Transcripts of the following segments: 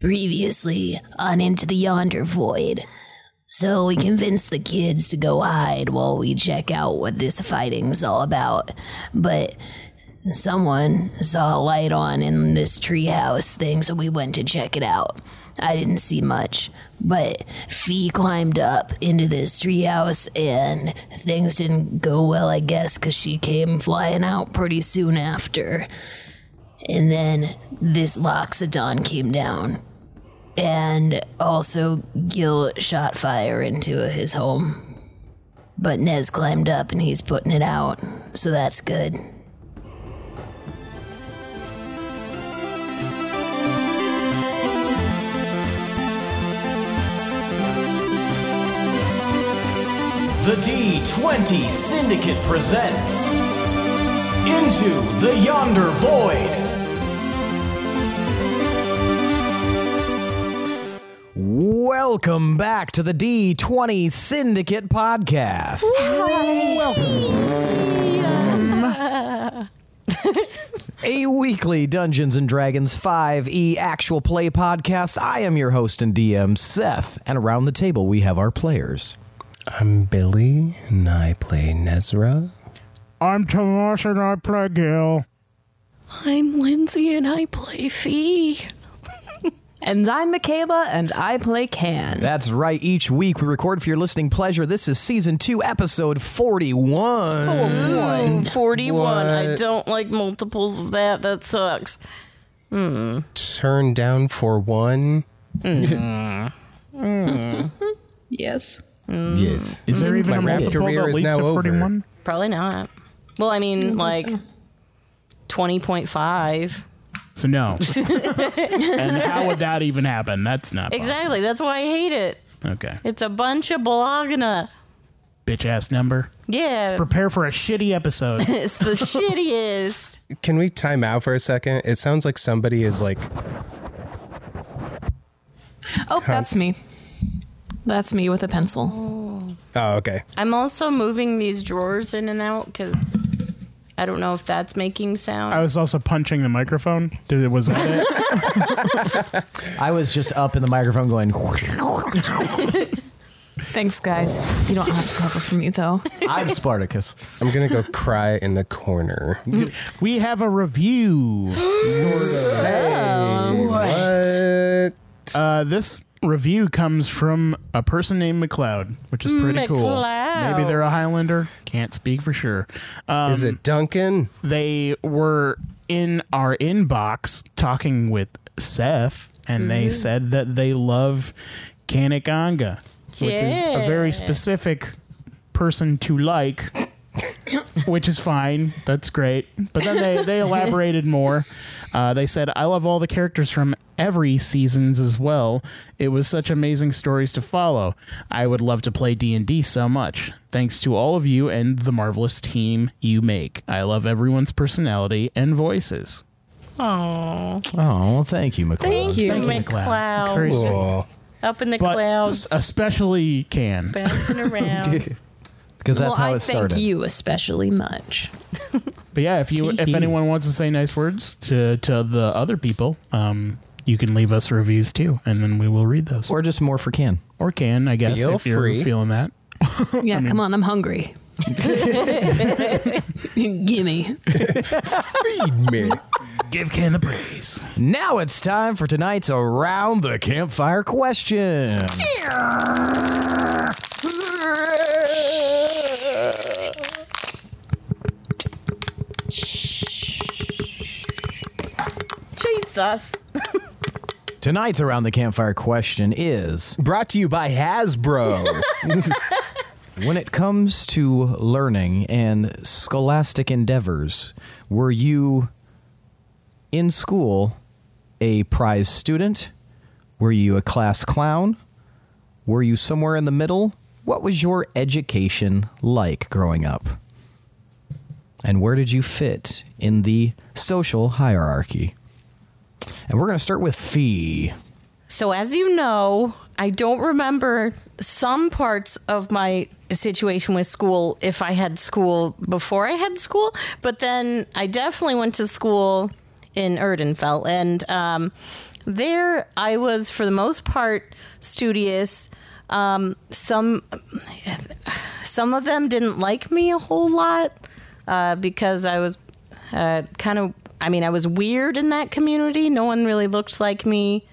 Previously on Into the Yonder Void. So we convinced the kids to go hide while we check out what this fighting's all about. But someone saw a light on in this treehouse thing, so we went to check it out. I didn't see much, but Fee climbed up into this treehouse and things didn't go well, I guess, because she came flying out pretty soon after. And then this Loxodon came down. And also, Gil shot fire into his home. But Nez climbed up and he's putting it out, so that's good. The D20 Syndicate presents Into the Yonder Void. Welcome back to the D20 Syndicate podcast. Welcome. A weekly Dungeons and Dragons 5e actual play podcast. I am your host and DM, Seth, and around the table we have our players. I'm Billy, and I play Nezrah. I'm Tomas and I play Gil. I'm Lindsay and I play Fee. And I'm Michaela, and I play Can. That's right, each week we record for your listening pleasure. This is season 2, episode 41. 41. I don't like multiples of that. That sucks. Hmm. Turn down for one. Hmm. Yes. Hmm. Yes. Is there even My a rap multiple career that is leads now to over. 41? Probably not. Well, I mean, like 20.5. So no. and how would that even happen? That's not Exactly. That's why I hate it. Okay. It's a bunch of balagana. Uh, Bitch ass number. Yeah. Prepare for a shitty episode. It's the shittiest. Can we time out for a second? It sounds like somebody is like, Oh, that's me. That's me with a pencil. oh, okay. I'm also moving these drawers in and out because I don't know if that's making sound. I was also punching the microphone. Did it was that it? I was just up in the microphone going, Thanks, guys. You don't have to cover for me, though. I'm Spartacus. I'm gonna go cry in the corner. we have a review. What? Uh, this review comes from a person named McLeod, which is pretty cool. Maybe they're a Highlander. Can't speak for sure. Um, Is it Duncan? they were in our inbox talking with Seth, and they said that they love Kanak Anga, which is a very specific person to like, which is fine. That's great. But then they, they elaborated more. Uh, they said, I love all the characters from every seasons as well. It was such amazing stories to follow. I would love to play D&D so much. Thanks to all of you and the marvelous team you make. I love everyone's personality and voices. Oh, Oh, well, thank you, McLeod. thank you, Thank you, McLeod. McCloud. Very. Cool. Up in the But clouds, especially Can. bouncing around. Because that's well, how I it started. thank you especially much. But yeah, if you if anyone wants to say nice words to to the other people, um, you can leave us reviews too, and then we will read those. Or, Or just more for Can. Or can I guess Feel if you're free. feeling that. Yeah, come on. I'm hungry. Gimme. Feed me. Give Can the praise. Now it's time for tonight's Around the Campfire question. Jesus. Tonight's Around the Campfire question is Brought to you by Hasbro. When it comes to learning and scholastic endeavors, were you in school a prize student? Were you a class clown? Were you somewhere in the middle? What was your education like growing up? And where did you fit in the social hierarchy? And we're going to start with Fee. So, as you know, I don't remember some parts of my situation with school if I had school before I had school, but then I definitely went to school in Erdenfeld. And um, there I was for the most part studious. Um, some some of them didn't like me a whole lot uh, because I was uh, kind of. I mean, I was weird in that community. No one really looked like me,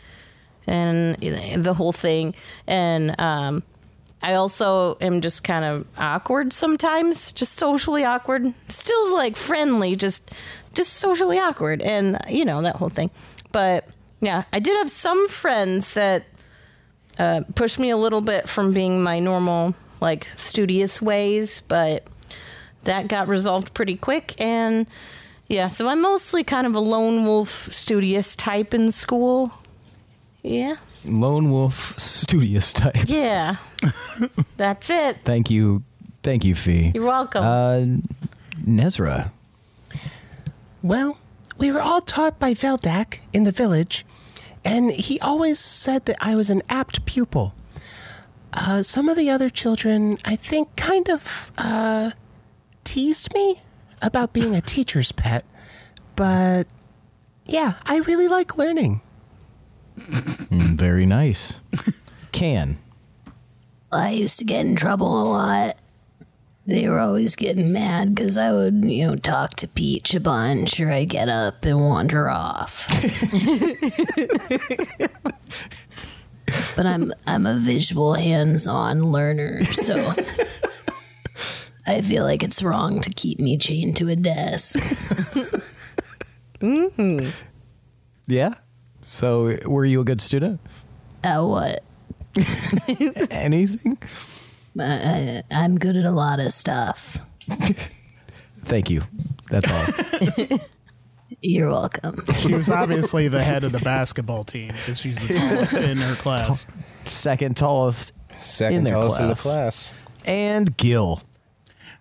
and the whole thing. And um, I also am just kind of awkward sometimes, just socially awkward. Still like friendly, just just socially awkward, and you know that whole thing. But yeah, I did have some friends that uh, pushed me a little bit from being my normal like studious ways, but that got resolved pretty quick and yeah, so I'm mostly kind of a lone wolf studious type in school. Yeah. Lone wolf studious type. Yeah. That's it. Thank you. Thank you, Fee. You're welcome. Uh, Nezrah. Well, we were all taught by Veldak in the village, and he always said that I was an apt pupil. Uh, some of the other children, I think, kind of uh, teased me about being a teacher's pet, but yeah, I really like learning. Mm, very nice. Can. I used to get in trouble a lot. They were always getting mad because I would, you know, talk to Peach a bunch or I'd get up and wander off. but I'm I'm a visual hands-on learner, so I feel like it's wrong to keep me chained to a desk. Hmm. Yeah. So, were you a good student? At what? Anything? I, I'm good at a lot of stuff. Thank you. That's all. You're welcome. She was obviously the head of the basketball team because she's the tallest in her class. Second tallest Second in their tallest in the class. class. And Gil.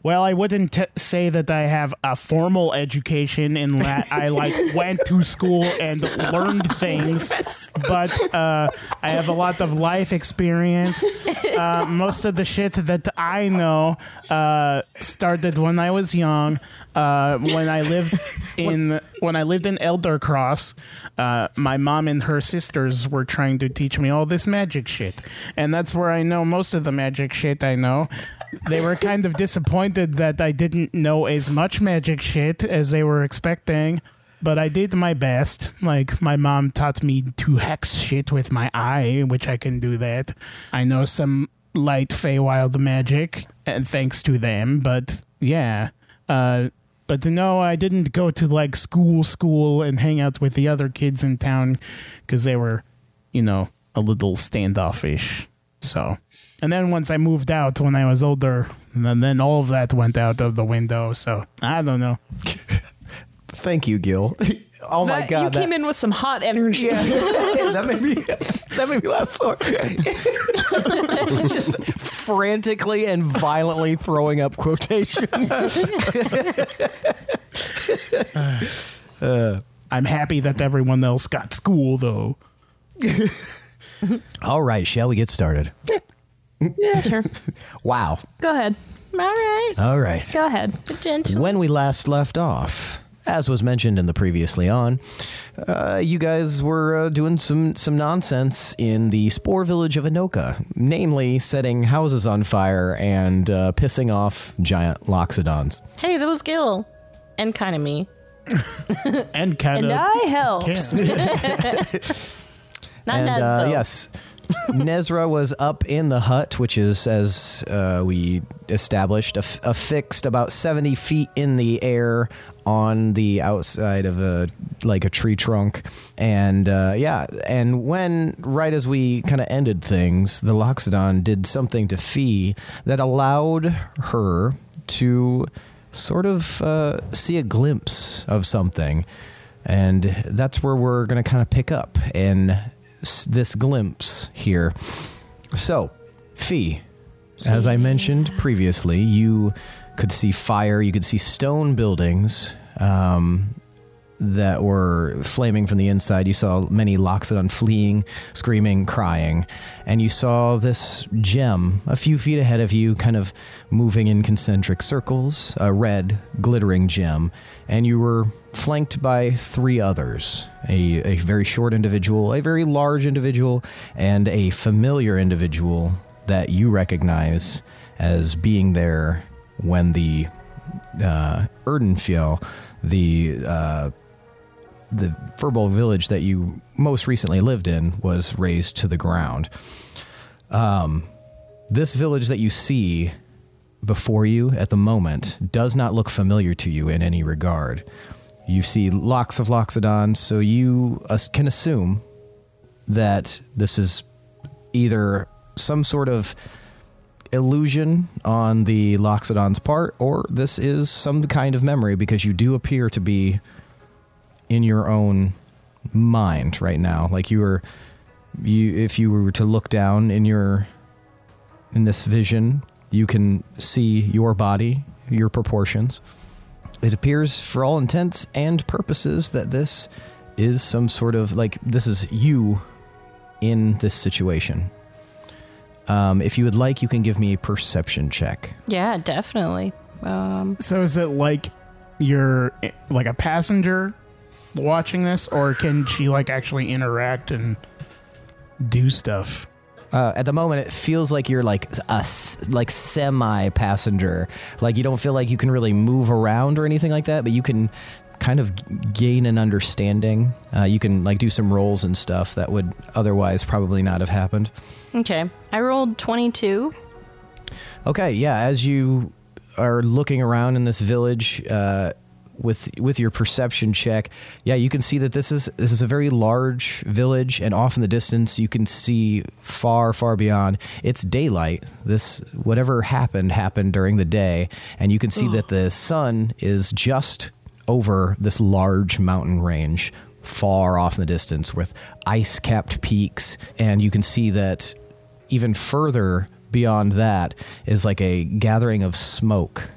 Well, I wouldn't t- say that I have a formal education in that I like went to school and learned things, but uh, I have a lot of life experience. Uh, most of the shit that I know uh, started when I was young. Uh, when I lived in when I lived in Elder Cross, uh, my mom and her sisters were trying to teach me all this magic shit, and that's where I know most of the magic shit I know they were kind of disappointed that I didn't know as much magic shit as they were expecting, but I did my best. Like my mom taught me to hex shit with my eye, which I can do that. I know some light Feywild magic, and thanks to them. But yeah, uh, but no, I didn't go to like school, school, and hang out with the other kids in town because they were, you know, a little standoffish. So, and then once I moved out when I was older, and then all of that went out of the window. So I don't know. Thank you, Gil. Oh my god. you came that, in with some hot energy. yeah, that made me that made me laugh so hard. Just frantically and violently throwing up quotations. I'm happy that everyone else got school though. All right, shall we get started? Yeah, sure. Wow. Go ahead. All right. All right. Go ahead. Potential. When we last left off, as was mentioned in the previously on, uh, you guys were uh, doing some some nonsense in the Spore village of Anoka, namely setting houses on fire and uh, pissing off giant loxodons. Hey, that was Gil. And kind of me. And kind And of. I helped. Not and Nez, uh, though. yes, Nezra was up in the hut, which is, as uh, we established, aff- affixed about seventy feet in the air on the outside of a like a tree trunk, and uh, yeah, and when right as we kind of ended things, the Loxodon did something to Fee that allowed her to sort of uh, see a glimpse of something. And that's where we're going to kind of pick up. In this glimpse here. So, Fee, as I mentioned previously, you could see fire, you could see stone buildings, um, that were flaming from the inside. You saw many Loxodon fleeing, screaming, crying, and you saw this gem a few feet ahead of you, kind of moving in concentric circles, a red, glittering gem, and you were flanked by three others a, a very short individual, a very large individual, and a familiar individual that you recognize as being there when the uh, Erdenfjell, the uh, the Furball village that you most recently lived in, was razed to the ground. Um, this village that you see before you at the moment does not look familiar to you in any regard. You see locks of Loxodon, so you uh, can assume that this is either some sort of illusion on the Loxodon's part, or this is some kind of memory because you do appear to be in your own mind right now. Like you were, you if you were to look down in your in this vision, you can see your body, your proportions. It appears, for all intents and purposes, that this is some sort of like this is you in this situation. Um, if you would like, you can give me a perception check. Yeah, definitely. Um, So is it like you're eh, like a passenger watching this, or can she like actually interact and do stuff? Uh, at the moment, it feels like you're like a like semi passenger. Like you don't feel like you can really move around or anything like that, but you can kind of gain an understanding. Uh, you can like do some rolls and stuff that would otherwise probably not have happened. okay. I rolled 22. Okay, yeah. As you are looking around in this village uh, with with your perception check, yeah, you can see that this is this is a very large village, and off in the distance, you can see far, far beyond. It's daylight. This whatever happened happened during the day, and you can see that the sun is just over this large mountain range. Far off in the distance, with ice capped peaks, and you can see that even further beyond that is like a gathering of smoke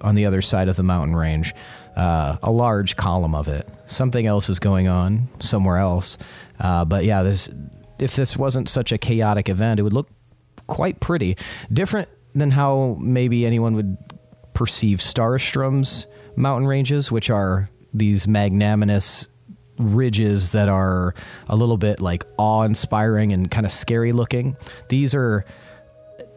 on the other side of the mountain range. Uh, a large column of it. Something else is going on somewhere else. Uh, but yeah, this if this wasn't such a chaotic event, it would look quite pretty. Different than how maybe anyone would perceive Starstrom's mountain ranges, which are these magnanimous ridges that are a little bit like awe-inspiring and kind of scary looking. These are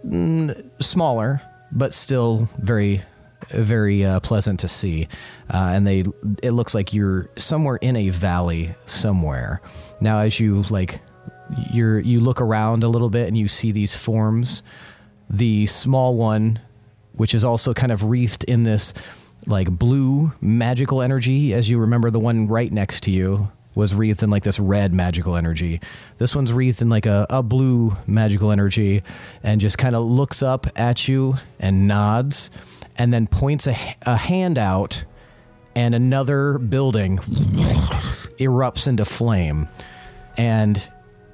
mm, smaller, but still very, very uh, pleasant to see. Uh, and they, it looks like you're somewhere in a valley somewhere. Now, as you like, you're you look around a little bit and you see these forms. The small one, which is also kind of wreathed in this like blue magical energy, as you remember the one right next to you was wreathed in like this red magical energy. This one's wreathed in like a, a blue magical energy and just kind of looks up at you and nods and then points a, a hand out and another building erupts into flame and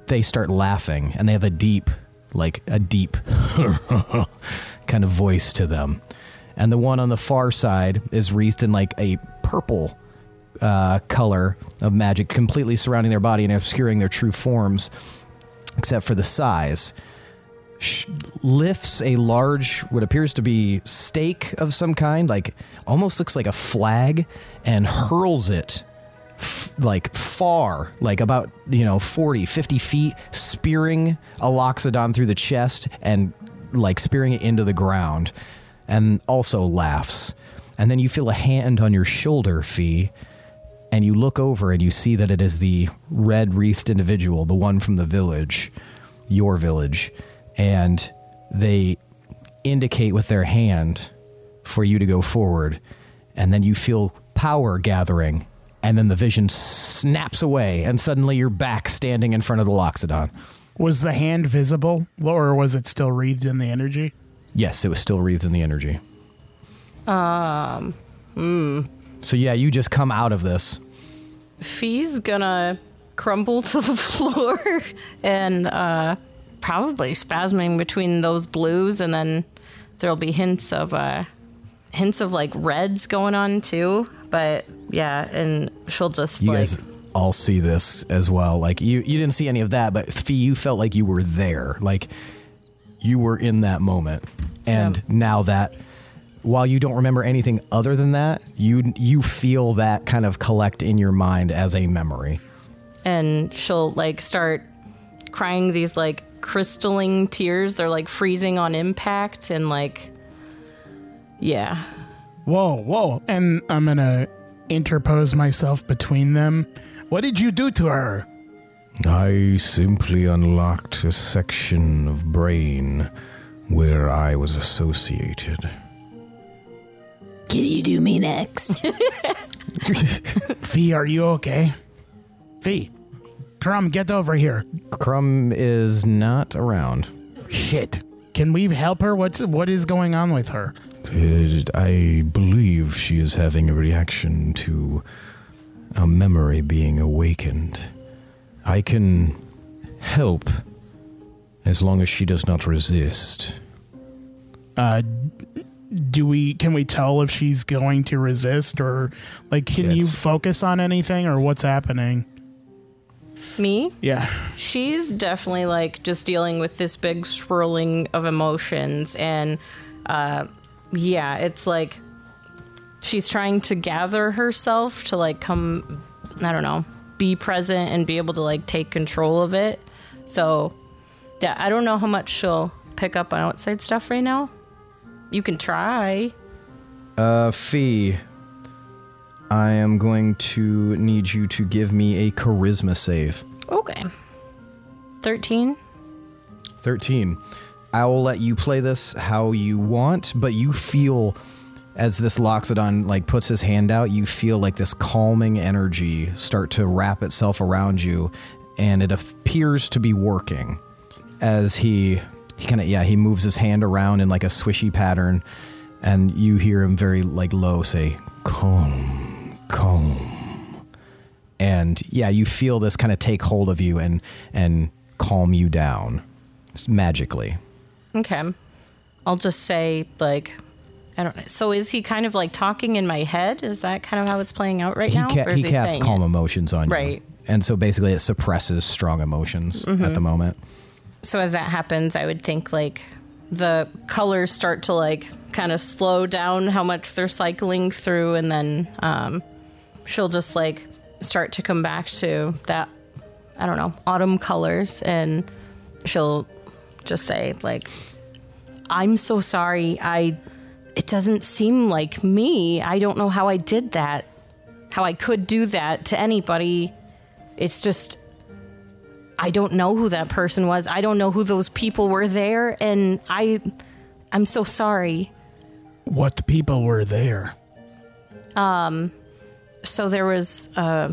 they start laughing and they have a deep like a deep kind of voice to them. And the one on the far side is wreathed in like a purple uh, color of magic completely surrounding their body and obscuring their true forms except for the size sh- lifts a large what appears to be stake of some kind like almost looks like a flag and hurls it f- like far like about you know 40 50 feet spearing a loxodon through the chest and like spearing it into the ground and also laughs. And then you feel a hand on your shoulder fee and you look over and you see that it is the red wreathed individual, the one from the village, your village, and they indicate with their hand for you to go forward, and then you feel power gathering, and then the vision snaps away, and suddenly you're back standing in front of the Loxodon. Was the hand visible, or was it still wreathed in the energy? Yes, it was still wreathed in the energy. Um, So yeah, you just come out of this. Fee's gonna crumble to the floor and uh, probably spasming between those blues, and then there'll be hints of uh, hints of like reds going on too. but yeah, and she'll just You like guys all see this as well. Like you, you didn't see any of that, but Fee, you felt like you were there. Like you were in that moment, and Yeah. now that while you don't remember anything other than that, you you feel that kind of collect in your mind as a memory. and she'll like start crying these like crystalline tears. They're like freezing on impact and like yeah. Whoa, whoa. And I'm going to interpose myself between them. What did you do to her? I simply unlocked a section of brain where I was associated. Can you do me next? Fee, are you okay? Fee, Crumb, get over here. Crumb is not around. Shit. Can we help her? What What is going on with her? Uh, I believe she is having a reaction to a memory being awakened. I can help as long as she does not resist. Uh, do we can we tell if she's going to resist or like can you focus on anything or what's happening? Me? Yeah. She's definitely like just dealing with this big swirling of emotions and uh yeah, it's like she's trying to gather herself to like come I don't know, be present and be able to like take control of it. So yeah, I don't know how much she'll pick up on outside stuff right now. You can try. Uh, Fee, I am going to need you to give me a charisma save. Okay. 13? 13. I will let you play this how you want, but you feel as this Loxodon like puts his hand out, you feel like this calming energy start to wrap itself around you, and it appears to be working as he he kind of yeah he moves his hand around in like a swishy pattern, and you hear him very like low say calm, calm, and yeah you feel this kind of take hold of you and and calm you down magically. Okay. I'll just say like I don't know. So is he kind of like talking in my head? Is that kind of how it's playing out right he, now? ca- Or is he casts calm it? emotions on you. Right. And so basically it suppresses strong emotions Mm-hmm. at the moment. So as that happens, I would think like the colors start to like kind of slow down how much they're cycling through and then um she'll just like start to come back to that I don't know, autumn colors and she'll just say like I'm so sorry. I it doesn't seem like me. I don't know how I did that. How I could do that to anybody. It's just I don't know who that person was. I don't know who those people were there and I I'm so sorry. What people were there? Um, So there was uh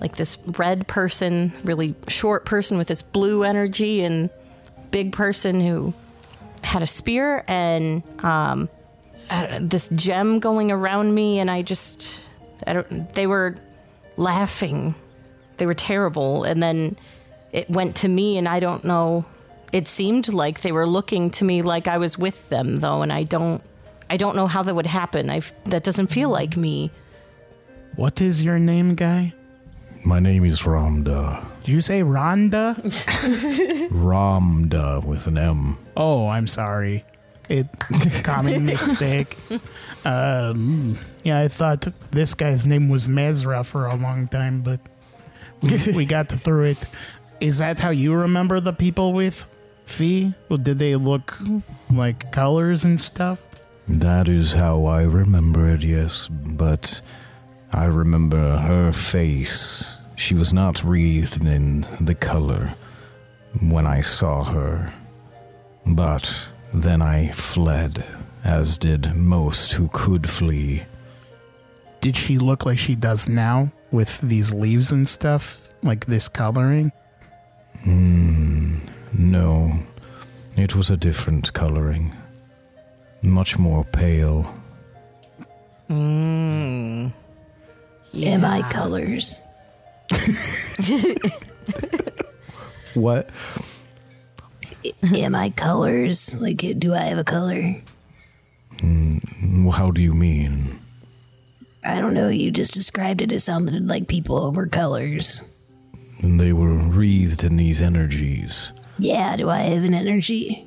like this red person, really short person with this blue energy and big person who had a spear and um this gem going around me and I just I don't they were laughing. They were terrible and then it went to me and I don't know it seemed like they were looking to me like I was with them though and I don't I don't know how that would happen. I that doesn't feel like me. What is your name, guy? My name is Ramda. Did you say Rhonda? Ramda with an M. oh, I'm sorry. It common mistake. Um, yeah, I thought this guy's name was Mezra for a long time, but we, we got through it. Is that how you remember the people with Fee? Well, did they look like colors and stuff? That is how I remember it, yes. But I remember her face. She was not wreathed in the color when I saw her. But then I fled, as did most who could flee. Did she look like she does now with these leaves and stuff? Like this coloring? Hmm, no, it was a different coloring. Much more pale. Hmm. Am I colors? What? Am I colors? Like, do I have a color? Mm, how do you mean? I don't know. You just described it. It sounded like people were colors. And they were wreathed in these energies. Yeah, do I have an energy?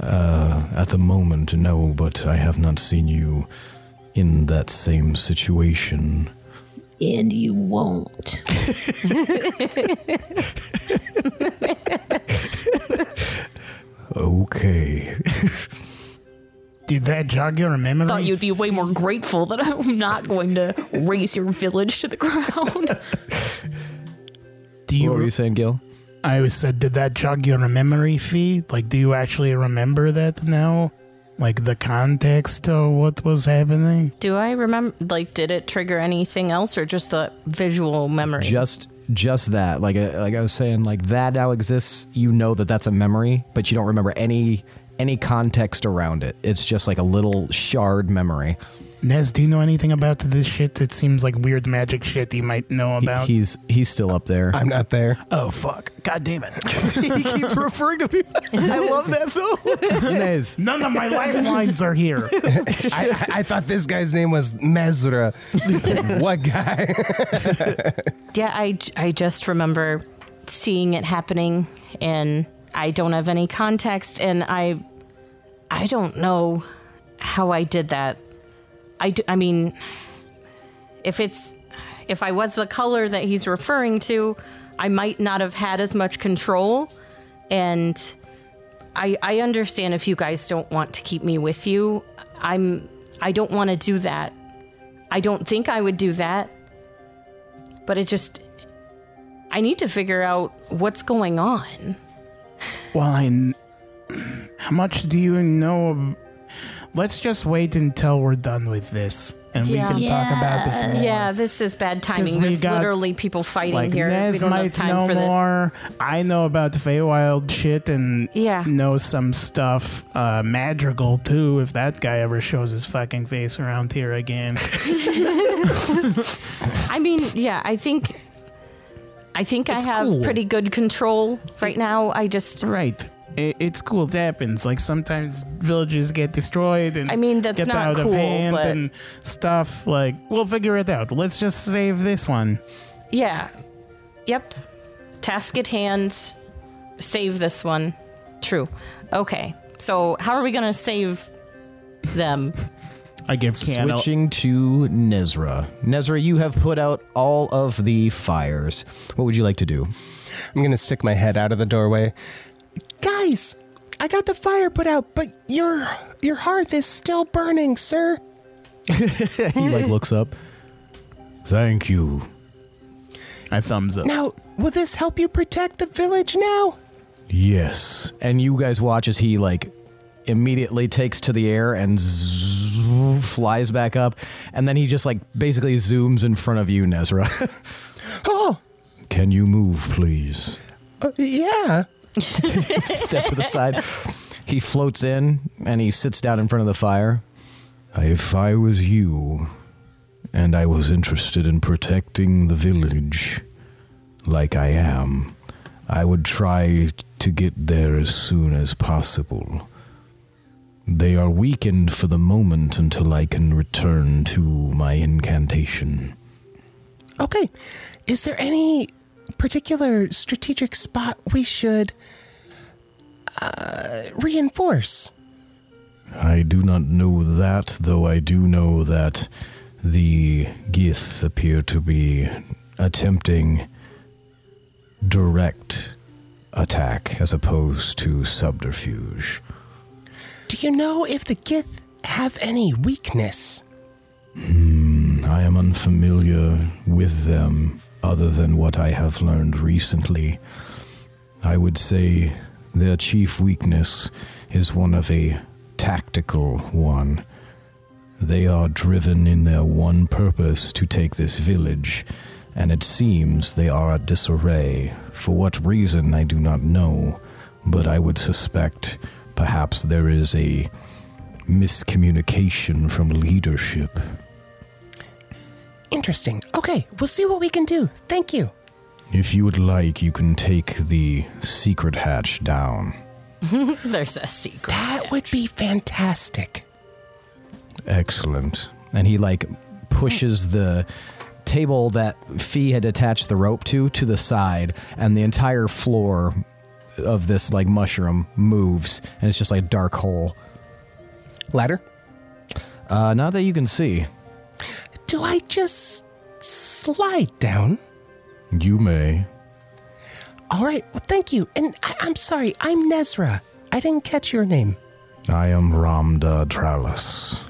Uh, at the moment, no, but I have not seen you in that same situation. And you won't. Okay. Did that jog your memory? I thought you'd be way more grateful that I'm not going to raze your village to the ground. do you, what were you saying, Gil? I was said, did that jog your memory fee? Like, do you actually remember that now? Like the context of what was happening? Do I remember? Like, did it trigger anything else, or just the visual memory? Just just that. Like uh, like I was saying, like that now exists. You know that that's a memory, but you don't remember any any context around it. It's just like a little shard memory. Nez, do you know anything about this shit? It seems like weird magic shit you might know He- about. he's he's still up there. I'm not there. oh fuck! God damn it! he keeps referring to me. I love that though. Nez. None of my lifelines are here. I, I, I thought this guy's name was Mezra. what guy? Yeah, I I just remember seeing it happening and I don't have any context and I I don't know how I did that. I, d- I mean if it's if I was the color that he's referring to, I might not have had as much control and I I understand if you guys don't want to keep me with you. I'm I don't want to do that. I don't think I would do that but it just I need to figure out what's going on. Well, I. How much do you know? Let's just wait until we're done with this, and Yeah. we can talk about it. More. Yeah, this is bad timing. There's got, literally people fighting Like here. we don't have time know for this. more. I know about the Feywild shit and Yeah. know some stuff. Uh, Madrigal too. If that guy ever shows his fucking face around here again. I mean, yeah, I think I think It's I have cool. pretty good control right now. I just right. It, it's cool. It happens. Like sometimes villages get destroyed and I mean, that's get not out cool, of hand but- and stuff. Like we'll figure it out. Let's just save this one. yeah. Yep. Task at hand. Save this one. True. Okay. So, how are we going to save them? I give Keanu. Switching to Nezrah. Nezrah, you have put out all of the fires. What would you like to do? I'm gonna stick my head out of the doorway. Guys, I got the fire put out, but your your hearth is still burning, sir. he like looks up. Thank you. I thumbs up. Now, will this help you protect the village now? Yes. And you guys watch as he like immediately takes to the air and zzz, flies back up, and then he just like basically zooms in front of you, Nezrah. Oh, Can you move, please? uh, yeah. Step to the side. He floats in and he sits down in front of the fire. If I was you, and I was interested in protecting the village, like I am, I would try to get there as soon as possible. They are weakened for the moment until I can return to my incantation. Okay. Is there any particular strategic spot we should uh, reinforce? I do not know that, though I do know that the Gith appear to be attempting direct attack as opposed to subterfuge. Do you know if the Gith have any weakness? Hmm, I am unfamiliar with them other than what I have learned recently. I would say their chief weakness is one of a tactical one. They are driven in their one purpose to take this village, and it seems they are at disarray. For what reason, I do not know, but I would suspect perhaps there is a miscommunication from leadership. Interesting. Okay, we'll see what we can do. Thank you. If you would like, you can take the secret hatch down. There's a secret. That would be fantastic. Excellent. And he like pushes the table that Fee had attached the rope to to the side, and the entire floor of this like mushroom moves, and it's just like a dark hole. Ladder? Uh, not that you can see. Do I just slide down? You may. All right. Well, thank you. And I- I'm sorry. I'm Nezrah. I didn't catch your name. I am Ramda Tralis.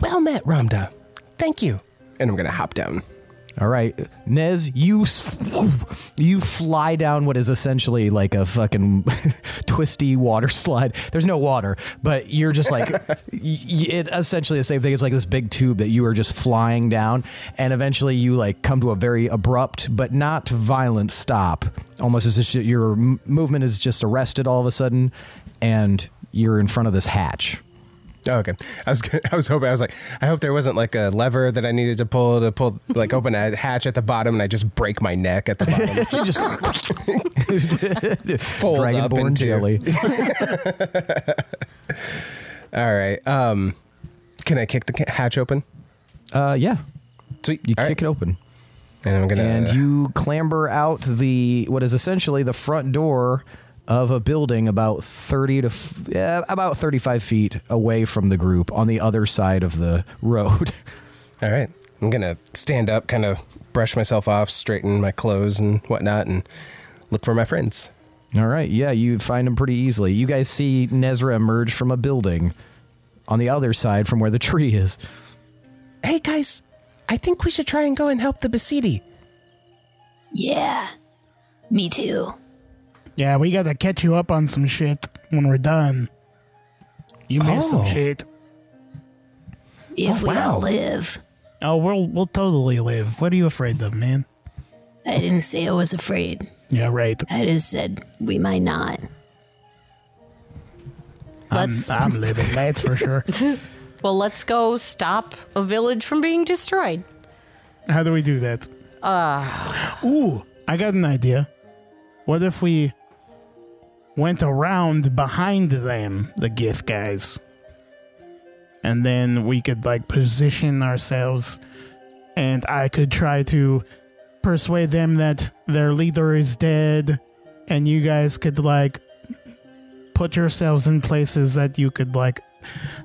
Well met, Ramda. Thank you. And I'm gonna hop down. All right, Nez, you you fly down what is essentially like a fucking twisty water slide. There's no water, but you're just like y- it essentially the same thing. It's like this big tube that you are just flying down, and eventually you like come to a very abrupt but not violent stop. Almost as if your movement is just arrested all of a sudden, and you're in front of this hatch. Oh, okay. I was gonna- I was hoping I was like I hope there wasn't like a lever that I needed to pull to pull like open a hatch at the bottom and I just break my neck at the bottom. Just Fold up into- jelly. All right. Um, can I kick the hatch open? Uh, yeah, Sweet. you All kick right. it open. And I'm gonna. and you clamber out the what is essentially the front door of a building about 30 to f- yeah, about 35 feet away from the group on the other side of the road All right. I'm gonna stand up, kind of brush myself off, straighten my clothes and whatnot, and look for my friends. all right yeah you find them pretty easily you guys see nezrah emerge from a building on the other side from where the tree is Hey guys, I think we should try and go and help the Basidi. Yeah. Me too. Yeah, we gotta catch you up on some shit when we're done. You missed some Oh. shit. If Oh, we wow. all live. Oh, we'll we'll totally live. What are you afraid of, man? I didn't say I was afraid. Yeah, right. I just said we might not. I'm, Let's I'm living. That's for sure. well, let's go stop a village from being destroyed. How do we do that? Uh. Ooh, I got an idea. What if we went around behind them, the Gith guys, and then we could like position ourselves, and I could try to persuade them that their leader is dead, and you guys could like put yourselves in places that you could like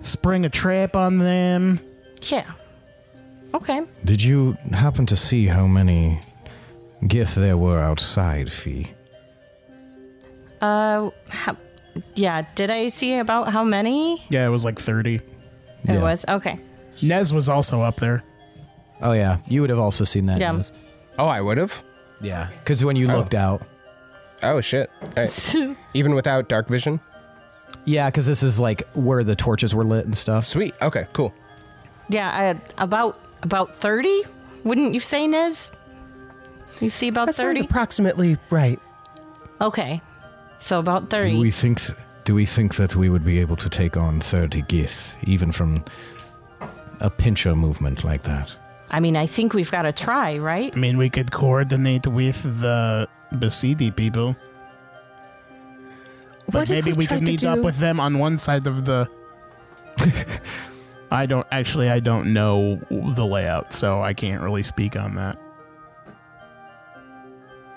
spring a trap on them. Yeah. Okay. did you happen to see how many gith there were outside fee Uh, how, yeah. Did I see about how many Yeah, it was like 30. it Yeah. was? Okay. Nez was also up there. oh yeah you would have also seen that Yeah. Nez. Oh, I would have. yeah because when you Oh. looked out Oh shit! All right. Even without dark vision. Yeah, because this is like where the torches were lit and stuff. Sweet. Okay. Cool. Yeah. I, about about thirty. Wouldn't you say, Nez? You see about That sounds thirty. approximately right. okay. So about 30. Do thirty. we think? Do we think that we would be able to take on thirty gith, even from a pincher movement like that? I mean, I think we've got to try, right? I mean, we could coordinate with the Basidi people. But What if maybe we we, could to meet up with them on one side of the. I don't actually. I don't know the layout, so I can't really speak on that.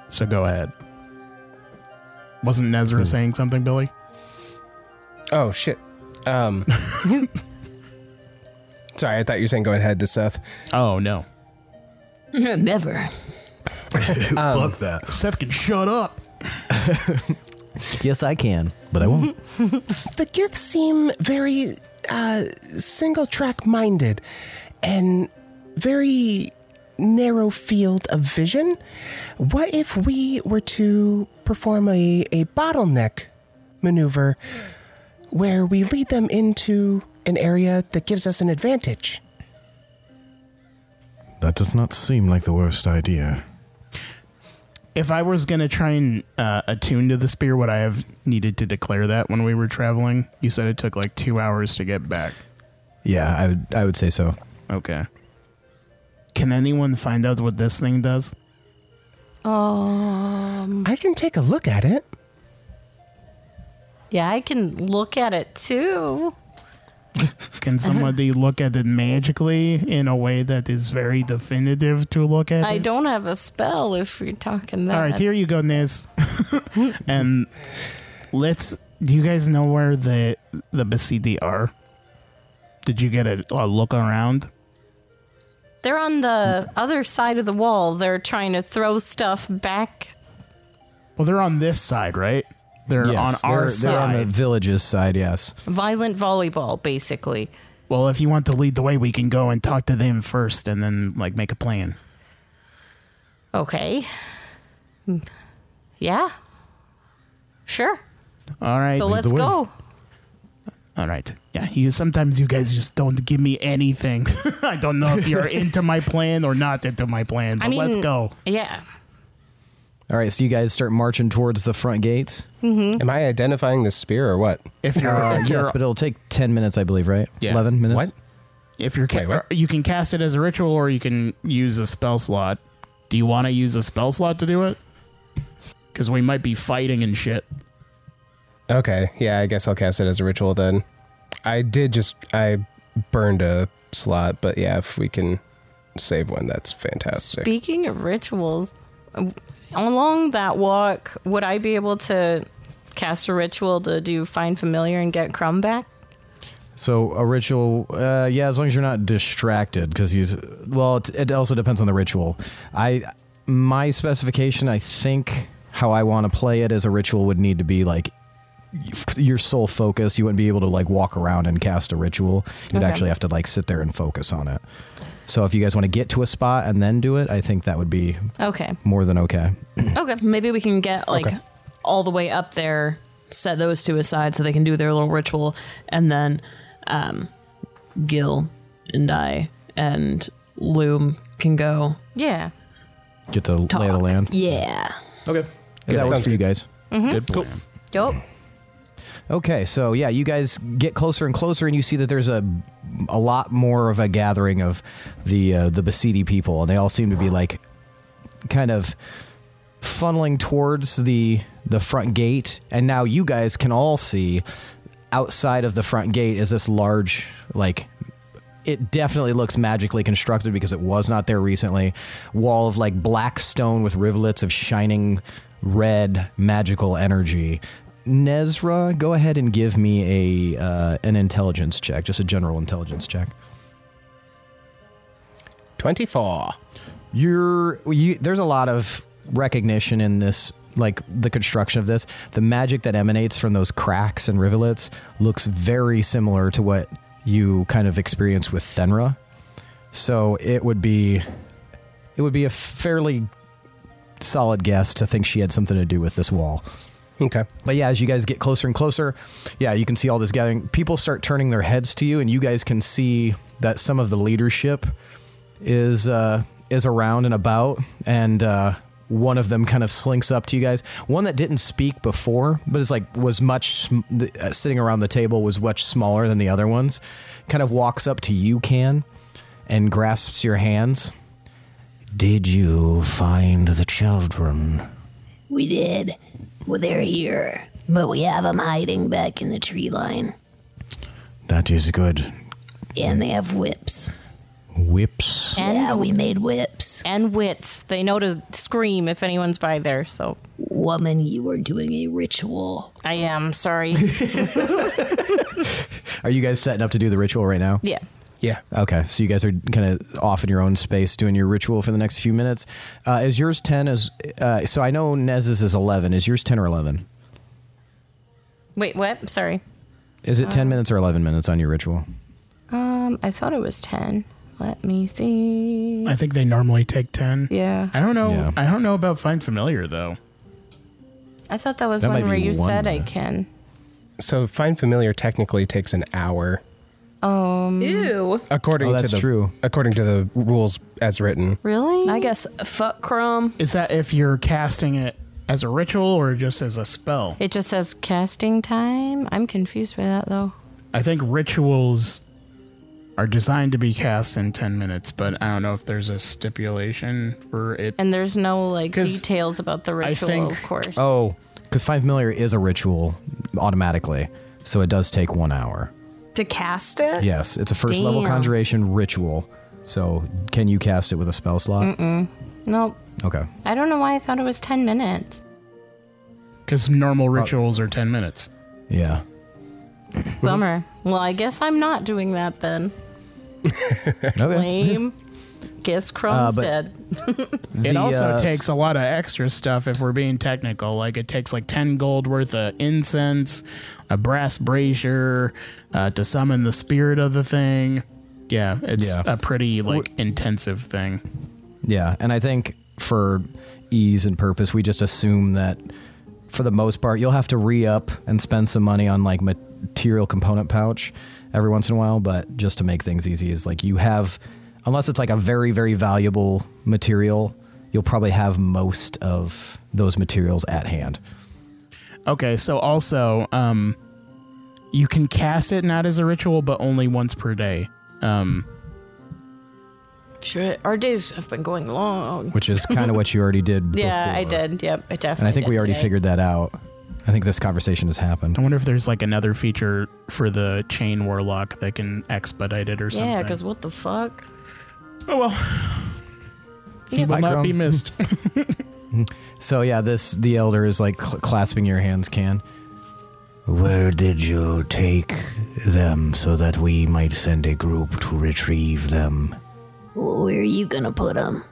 So go ahead. Wasn't Nezrah saying something, Billy? Oh shit. Um. sorry, I thought you were saying go ahead to Seth. Oh no, Never. Fuck that. Seth can shut up. Yes, I can, but I won't. The Giths seem very uh, single track minded and very narrow field of vision. What if we were to perform a, a bottleneck maneuver where we lead them into an area that gives us an advantage? that does not seem like the worst idea. If I was gonna try and uh, attune to the spear, would I have needed to declare that when we were traveling? You said it took like two hours to get back. Yeah, I would. I would say so. Okay. Can anyone find out what this thing does? Um, I can take a look at it. Yeah, I can look at it too. can somebody look at it magically in a way that is very definitive to look at? I it? don't have a spell if you're talking that. All right, here you go, Niz. and let's. Do you guys know where the the Basidi are? Did you get a, a look around? They're on the other side of the wall. They're trying to throw stuff back. Well, they're on this side, right? They're yes, on our they're, side. they're on the village's side. Yes. Violent volleyball, basically. well, if you want to lead the way, we can go and talk to them first, and then like make a plan. Okay. Hmm. Yeah. Sure. All right. So let's go. All right. Yeah. You sometimes you guys just don't give me anything. I don't know if you're into my plan or not into my plan, but I mean, let's go. Yeah. All right. So you guys start marching towards the front gates. Am I identifying the spear or what? If you're, Uh, if you're yes, but it'll take ten minutes, I believe. Right? Yeah. Eleven minutes. What? If you're ca- Wait, what? you can cast it as a ritual or you can use a spell slot. Do you want to use a spell slot to do it? Because we might be fighting and shit. Okay, yeah, I guess I'll cast it as a ritual then. I did just I burned a slot, but yeah, if we can save one, that's fantastic. Speaking of rituals, um, along that walk, would I be able to cast a ritual to do find familiar and get Crumb back? So a ritual, uh, yeah, as long as you're not distracted, because he's well. It, it also depends on the ritual. I my specification, I think how I want to play it as a ritual would need to be like your sole focus. You wouldn't be able to like walk around and cast a ritual. You'd Okay. actually have to like sit there and focus on it. So if you guys want to get to a spot and then do it, I think that would be Okay. more than okay. Okay. Maybe we can get like Okay. all the way up there, set those two aside so they can do their little ritual, and then um, Gil and I and Loom can go. Yeah. Get the lay of the land. Yeah. Okay, that works sounds for you guys. Good plan. Yup. Okay, so yeah, you guys get closer and closer, and you see that there's a a lot more of a gathering of the uh, the Basidi people, and they all seem to be like kind of funneling towards the the front gate. And now you guys can all see outside of the front gate is this large like it definitely looks magically constructed because it was not there recently. Wall of like black stone with rivulets of shining red magical energy. Nezrah, go ahead and give me a uh, an intelligence check, just a general intelligence check. 24. You're you, there's a lot of recognition in this like the construction of this the magic that emanates from those cracks and rivulets looks very similar to what you kind of experience with Thenra so it would be it would be a fairly solid guess to think she had something to do with this wall Okay. but yeah, as you guys get closer and closer, yeah, you can see all this gathering. People start turning their heads to you, and you guys can see that some of the leadership is uh, is around and about, and uh, one of them kind of slinks up to you guys. One that didn't speak before, but is like was much sm- the- uh, sitting around the table was much smaller than the other ones. Kind of walks up to you, can, and grasps your hands. Did you find the children? We did. Well, they're here. But we have them hiding back in the tree line. That is good. And they have whips. Whips. And yeah, we made whips. and wits. They know to scream if anyone's by there. So Woman, you are doing a ritual. I am sorry. Are you guys setting up to do the ritual right now? yeah. Yeah. Okay, so you guys are kind of off in your own space doing your ritual for the next few minutes. Uh, is yours ten? As uh, so, I know Nez's is eleven. Is yours ten or eleven? Wait, what? Sorry. Is it ten minutes or eleven minutes on your ritual? Um, I thought it was ten. Let me see. I think they normally take 10. Yeah. I don't know. Yeah. I don't know about Find Familiar, though. I thought that was That one where you one said I can. So find familiar technically takes an hour Um, Ew. according Oh, that's to the true. according to the rules as written. Really? I guess fuck Crumb. Is that if you're casting it as a ritual or just as a spell? It just says casting time. I'm confused by that though. I think rituals are designed to be cast in 10 minutes, but I don't know if there's a stipulation for it. And there's no like 'Cause details about the I ritual, think- of course. Oh, because find familiar is a ritual automatically, so it does take one hour. To cast it? Yes, it's a first level Damn. conjuration ritual. So, can you cast it with a spell slot? Nope. Okay. I don't know why I thought it was 10 minutes. Because normal rituals are 10 minutes. Yeah. Bummer. Well, I guess I'm not doing that then. Okay. Lame. Guess Crumb's but- dead. It The, also uh, takes a lot of extra stuff if we're being technical. Like it takes like 10 gold worth of incense, a brass brazier uh, to summon the spirit of the thing. Yeah, it's Yeah. a pretty like intensive thing. Yeah, and I think for ease and purpose, we just assume that for the most part, you'll have to re up and spend some money on like material component pouch every once in a while. But just to make things easy, is like you have, unless it's like a very, very valuable material, you'll probably have most of those materials at hand. Okay, so also, um, you can cast it not as a ritual, but only once per day. Um, Shit, our days have been going long. Which is kind of what you already did. Yeah, I before. did. Yep, I definitely. And I think did we already today. figured that out. I think this conversation has happened. I wonder if there's like another feature for the chain warlock that can expedite it or something. Yeah, because what the fuck? Oh well, he will not be missed. So yeah, this the elder is like cl- clasping your hands, Can. Where did you take them so that we might send a group to retrieve them Where are you gonna put them?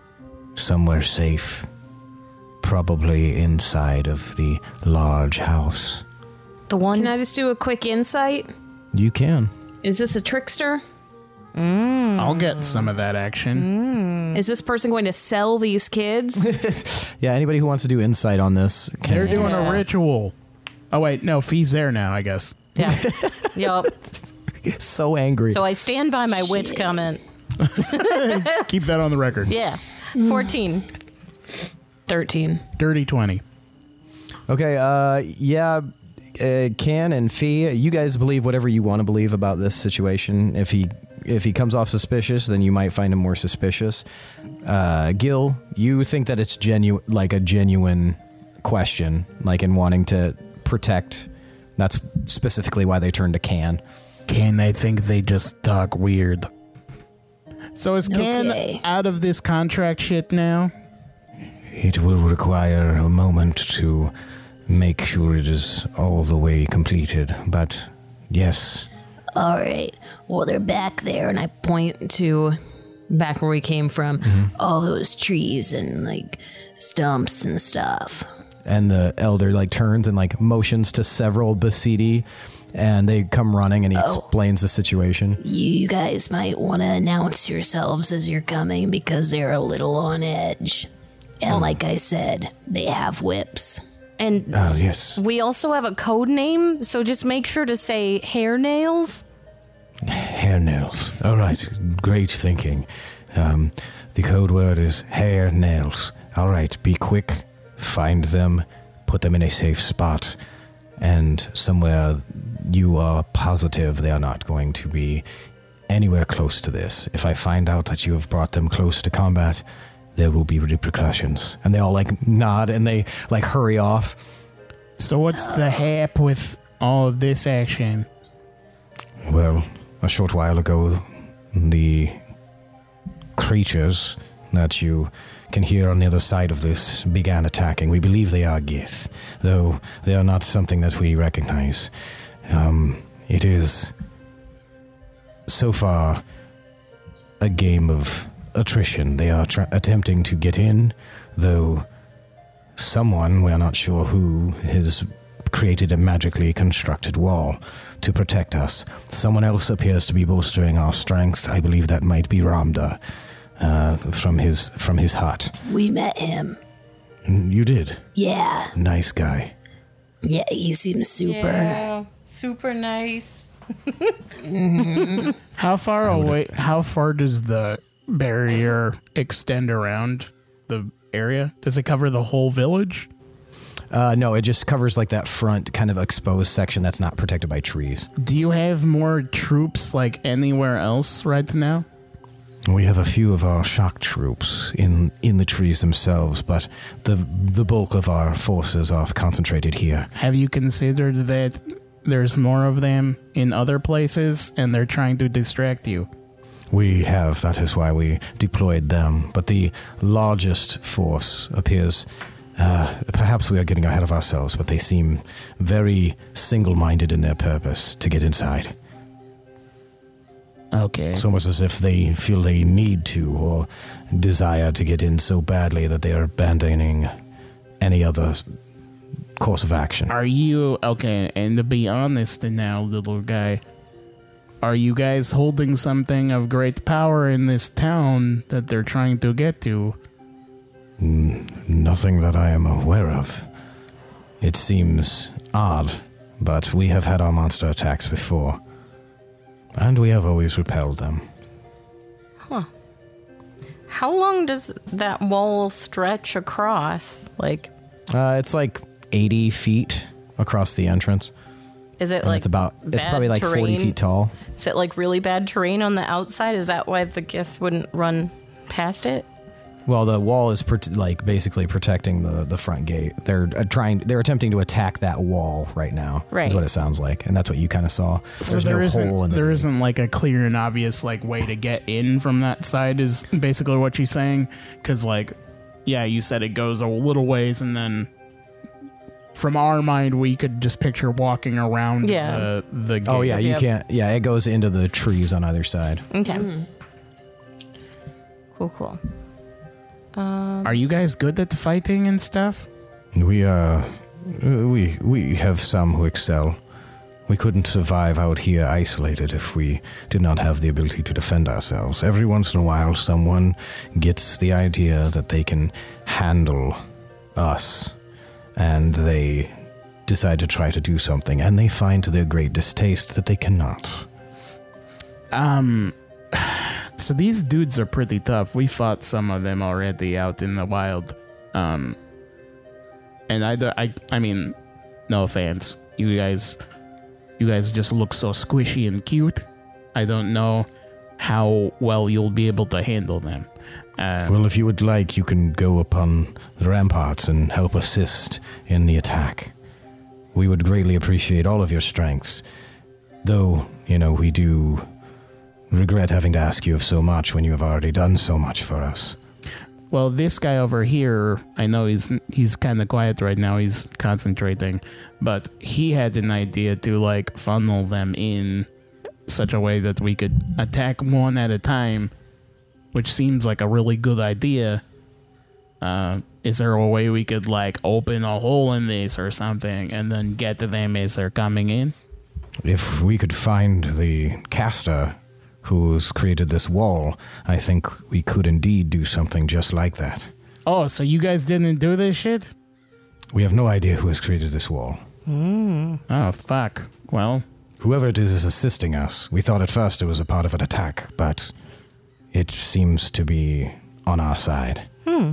somewhere safe? Probably inside of the large house. The one. Can I just do a quick insight? You can. Is this a trickster? I'll get some of that action. Is this person going to sell these kids? Yeah, anybody who wants to do insight on this can. They're doing Yeah. a ritual. Oh wait, no, Fee's there now. I guess. yeah. yup. so angry. So I stand by my witch comment. Keep that on the record. Yeah. 14. 13. Dirty twenty. okay, uh, yeah, uh, Can and Fee, you guys believe whatever you want to believe about this situation. If he if he comes off suspicious, then you might find him more suspicious. Uh, Gil, you think that it's genu like a genuine question, like in wanting to protect. That's specifically why they turned to Can. Can they think they just talk weird? So is Can Okay. out of this contract shit now? It will require a moment to make sure it is all the way completed, but yes, All right. Well, they're back there, and I Point to back where we came from. Mm-hmm. all those trees and like stumps and stuff. and the elder like turns and like motions to several Basidi and they come running and he oh. explains the situation. You guys might want to announce yourselves as you're coming because they're a little on edge. And oh. like I said, they have whips. And ah, yes, we also have a code name, so just make sure to say hair nails. hair nails. All right, great thinking. Um, the code word is hair nails. All right, be quick, find them, put them in a safe spot, and somewhere you are positive they are not going to be anywhere close to this. If I find out that you have brought them close to combat, there will be repercussions. And they all like nod and they like hurry off. So what's the hap with all this action? Well, a short while ago, the creatures that you can hear on the other side of this began attacking. We believe they are Gith, though they are not something that we recognize. Um, it is, so far, a game of attrition. They are tra- attempting to get in, though someone, we are not sure who, has created a magically constructed wall to protect us. Someone else appears to be bolstering our strength. I believe that might be Ramda uh, from his from his hut. We met him. You did, Yeah. nice guy. Yeah, he seems super. Yeah, super nice. How far away? How far does the barrier extend around the area? Does it cover the whole village? Uh, no, it just covers like that front kind of exposed section that's not protected by trees. Do you have more troops like anywhere else right now? We have a few of our shock troops in in the trees themselves, but the the bulk of our forces are concentrated here. Have you considered that there's more of them in other places and they're trying to distract you. We have, that is why we deployed them. But the largest force appears. Uh, perhaps we are getting ahead of ourselves, but they seem very single minded in their purpose to get inside. Okay. It's almost as if they feel they need to or desire to get in so badly that they are abandoning any other course of action. Are you okay? And to be honest now, little guy, are you guys holding something of great power in this town that they're trying to get to? Nothing that I am aware of. It seems odd, but we have had our monster attacks before. And we have always repelled them. Huh. How long does that wall stretch across? Like, Uh, it's like 80 feet across the entrance. Is it And like it's about, it's bad probably like 40 feet tall. Is it like really bad terrain on the outside? Is that why the Gith wouldn't run past it? Well, the wall is prote- like basically protecting the, the front gate. They're uh, trying. They're attempting to attack that wall right now. Right. Is what it sounds like, and that's what you kind of saw. So There's there no isn't hole in the there gate. isn't like a clear and obvious like way to get in from that side is basically what you're saying because like yeah you said it goes a little ways and then from our mind we could just picture walking around Yeah. the the gate. Oh yeah, you Yep. can't. Yeah, it goes into the trees on either side. Okay. Cool, cool. are you guys good at the fighting and stuff We uh, we we have some who excel. We couldn't survive out here isolated if we did not have the ability to defend ourselves. Every once in a while, someone gets the idea that they can handle us, and they decide to try to do something, and they find to their great distaste that they cannot. Um, so these dudes are pretty tough. We fought some of them already out in the wild. Um, and I, I, I mean, no offense, you guys, you guys just look so squishy and cute. I don't know how well you'll be able to handle them. Uh, Well, if you would like, you can go upon the ramparts and help assist in the attack. We would greatly appreciate all of your strengths. Though, you know, we do regret having to ask you of so much when you have already done so much for us. Well, this guy over here, I know he's he's kind of quiet right now. He's concentrating, but he had an idea to like funnel them in such a way that we could attack one at a time, which seems like a really good idea. Uh, is there a way we could like open a hole in this or something and then get to them as they're coming in? If we could find the caster who's created this wall, I think we could indeed do something just like that. Oh, so you guys didn't do this shit? We have no idea who has created this wall. Oh fuck. Well, Whoever it is is assisting us. We thought at first it was a part of an attack, but it seems to be on our side. Hmm.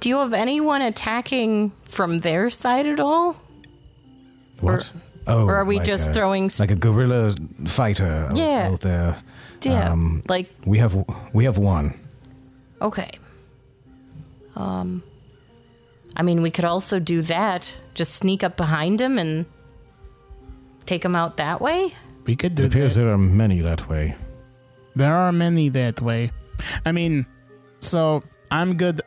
Do you have anyone attacking from their side at all? What? oh, or are we like just a- throwing s- like a guerrilla fighter out- Yeah. out there? Yeah. Um, like, we have we have one. okay. Um, I mean, we could also do that. Just sneak up behind him and take him out that way. we could do It appears that. there are many that way. There are many that way. I mean, so I'm good.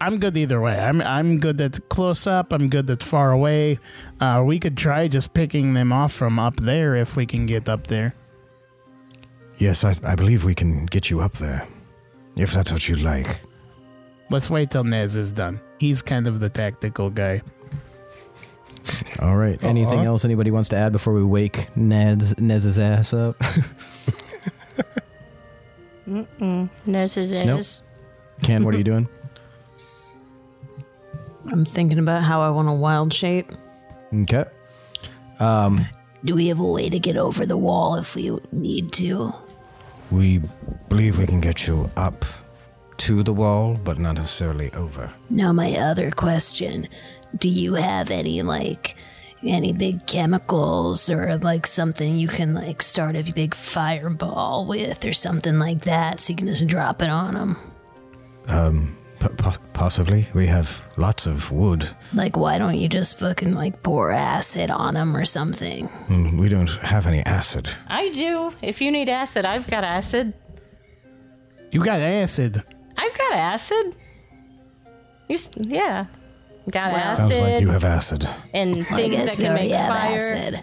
I'm good either way. I'm I'm good at close up. I'm good at far away. Uh, we could try just picking them off from up there if we can get up there. Yes, I, I believe we can get you up there, if that's what you'd like. Let's wait till Nez is done. He's kind of the tactical guy. All right. Anything else anybody wants to add before we wake Ned's Nez's ass up? Nurses Ken, what are you doing? I'm thinking about how I want a wild shape. Okay. Um, do we have a way to get over the wall if we need to? We believe we can get you up to the wall, but not necessarily over. Now, my other question do you have any, like, any big chemicals or like something you can like start a big fireball with or something like that so you can just drop it on them? P- possibly. We have lots of wood. Like, why don't you just fucking like pour acid on them or something? Mm, We don't have any acid. I do. If you need acid, I've got acid. You got acid. I've got acid. You, s- yeah, got acid Sounds like you have acid. and I things guess that we can make have fire. acid.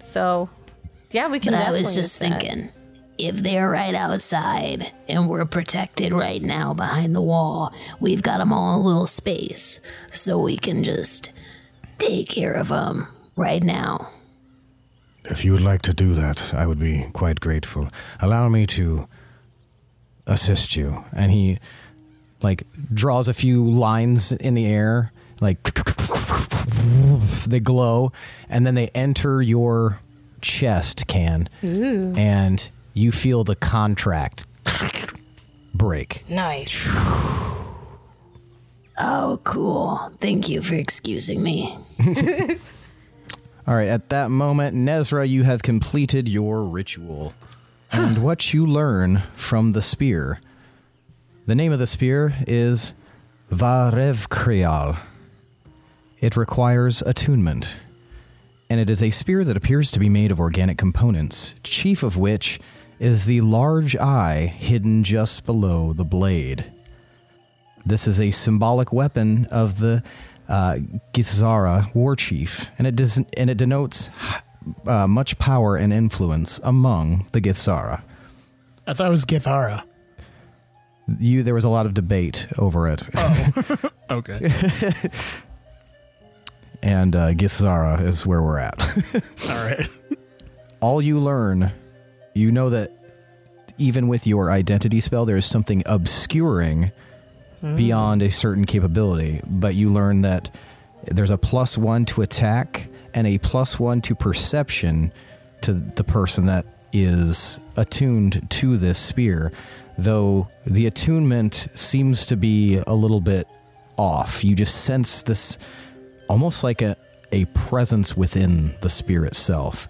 So, yeah, we can. But I was just use that. thinking, if they're right outside and we're protected right now behind the wall, we've got them all in a little space, so we can just take care of them right now. If you would like to do that, I would be quite grateful. Allow me to assist you. and he like draws a few lines in the air like they glow and then they enter your chest can and you feel the contract break Nice. Oh, cool. Thank you for excusing me. all right at that moment nezrah you have completed your ritual and what you learn from the spear the name of the spear is varevkrial it requires attunement and it is a spear that appears to be made of organic components, chief of which is the large eye hidden just below the blade. This is a symbolic weapon of the uh, Githzara war chief, and it, does, and it denotes uh, much power and influence among the Githzara. I thought it was Githara. You, there was a lot of debate over it, Oh, Okay. and uh, Githzara is where we're at. All right. all you learn, you know that even with your identity spell, there is something obscuring beyond a certain capability. But you learn that there's a plus one to attack and a plus one to perception to the person that is attuned to this spear. Though the attunement seems to be a little bit off. You just sense this almost like a, a presence within the spear itself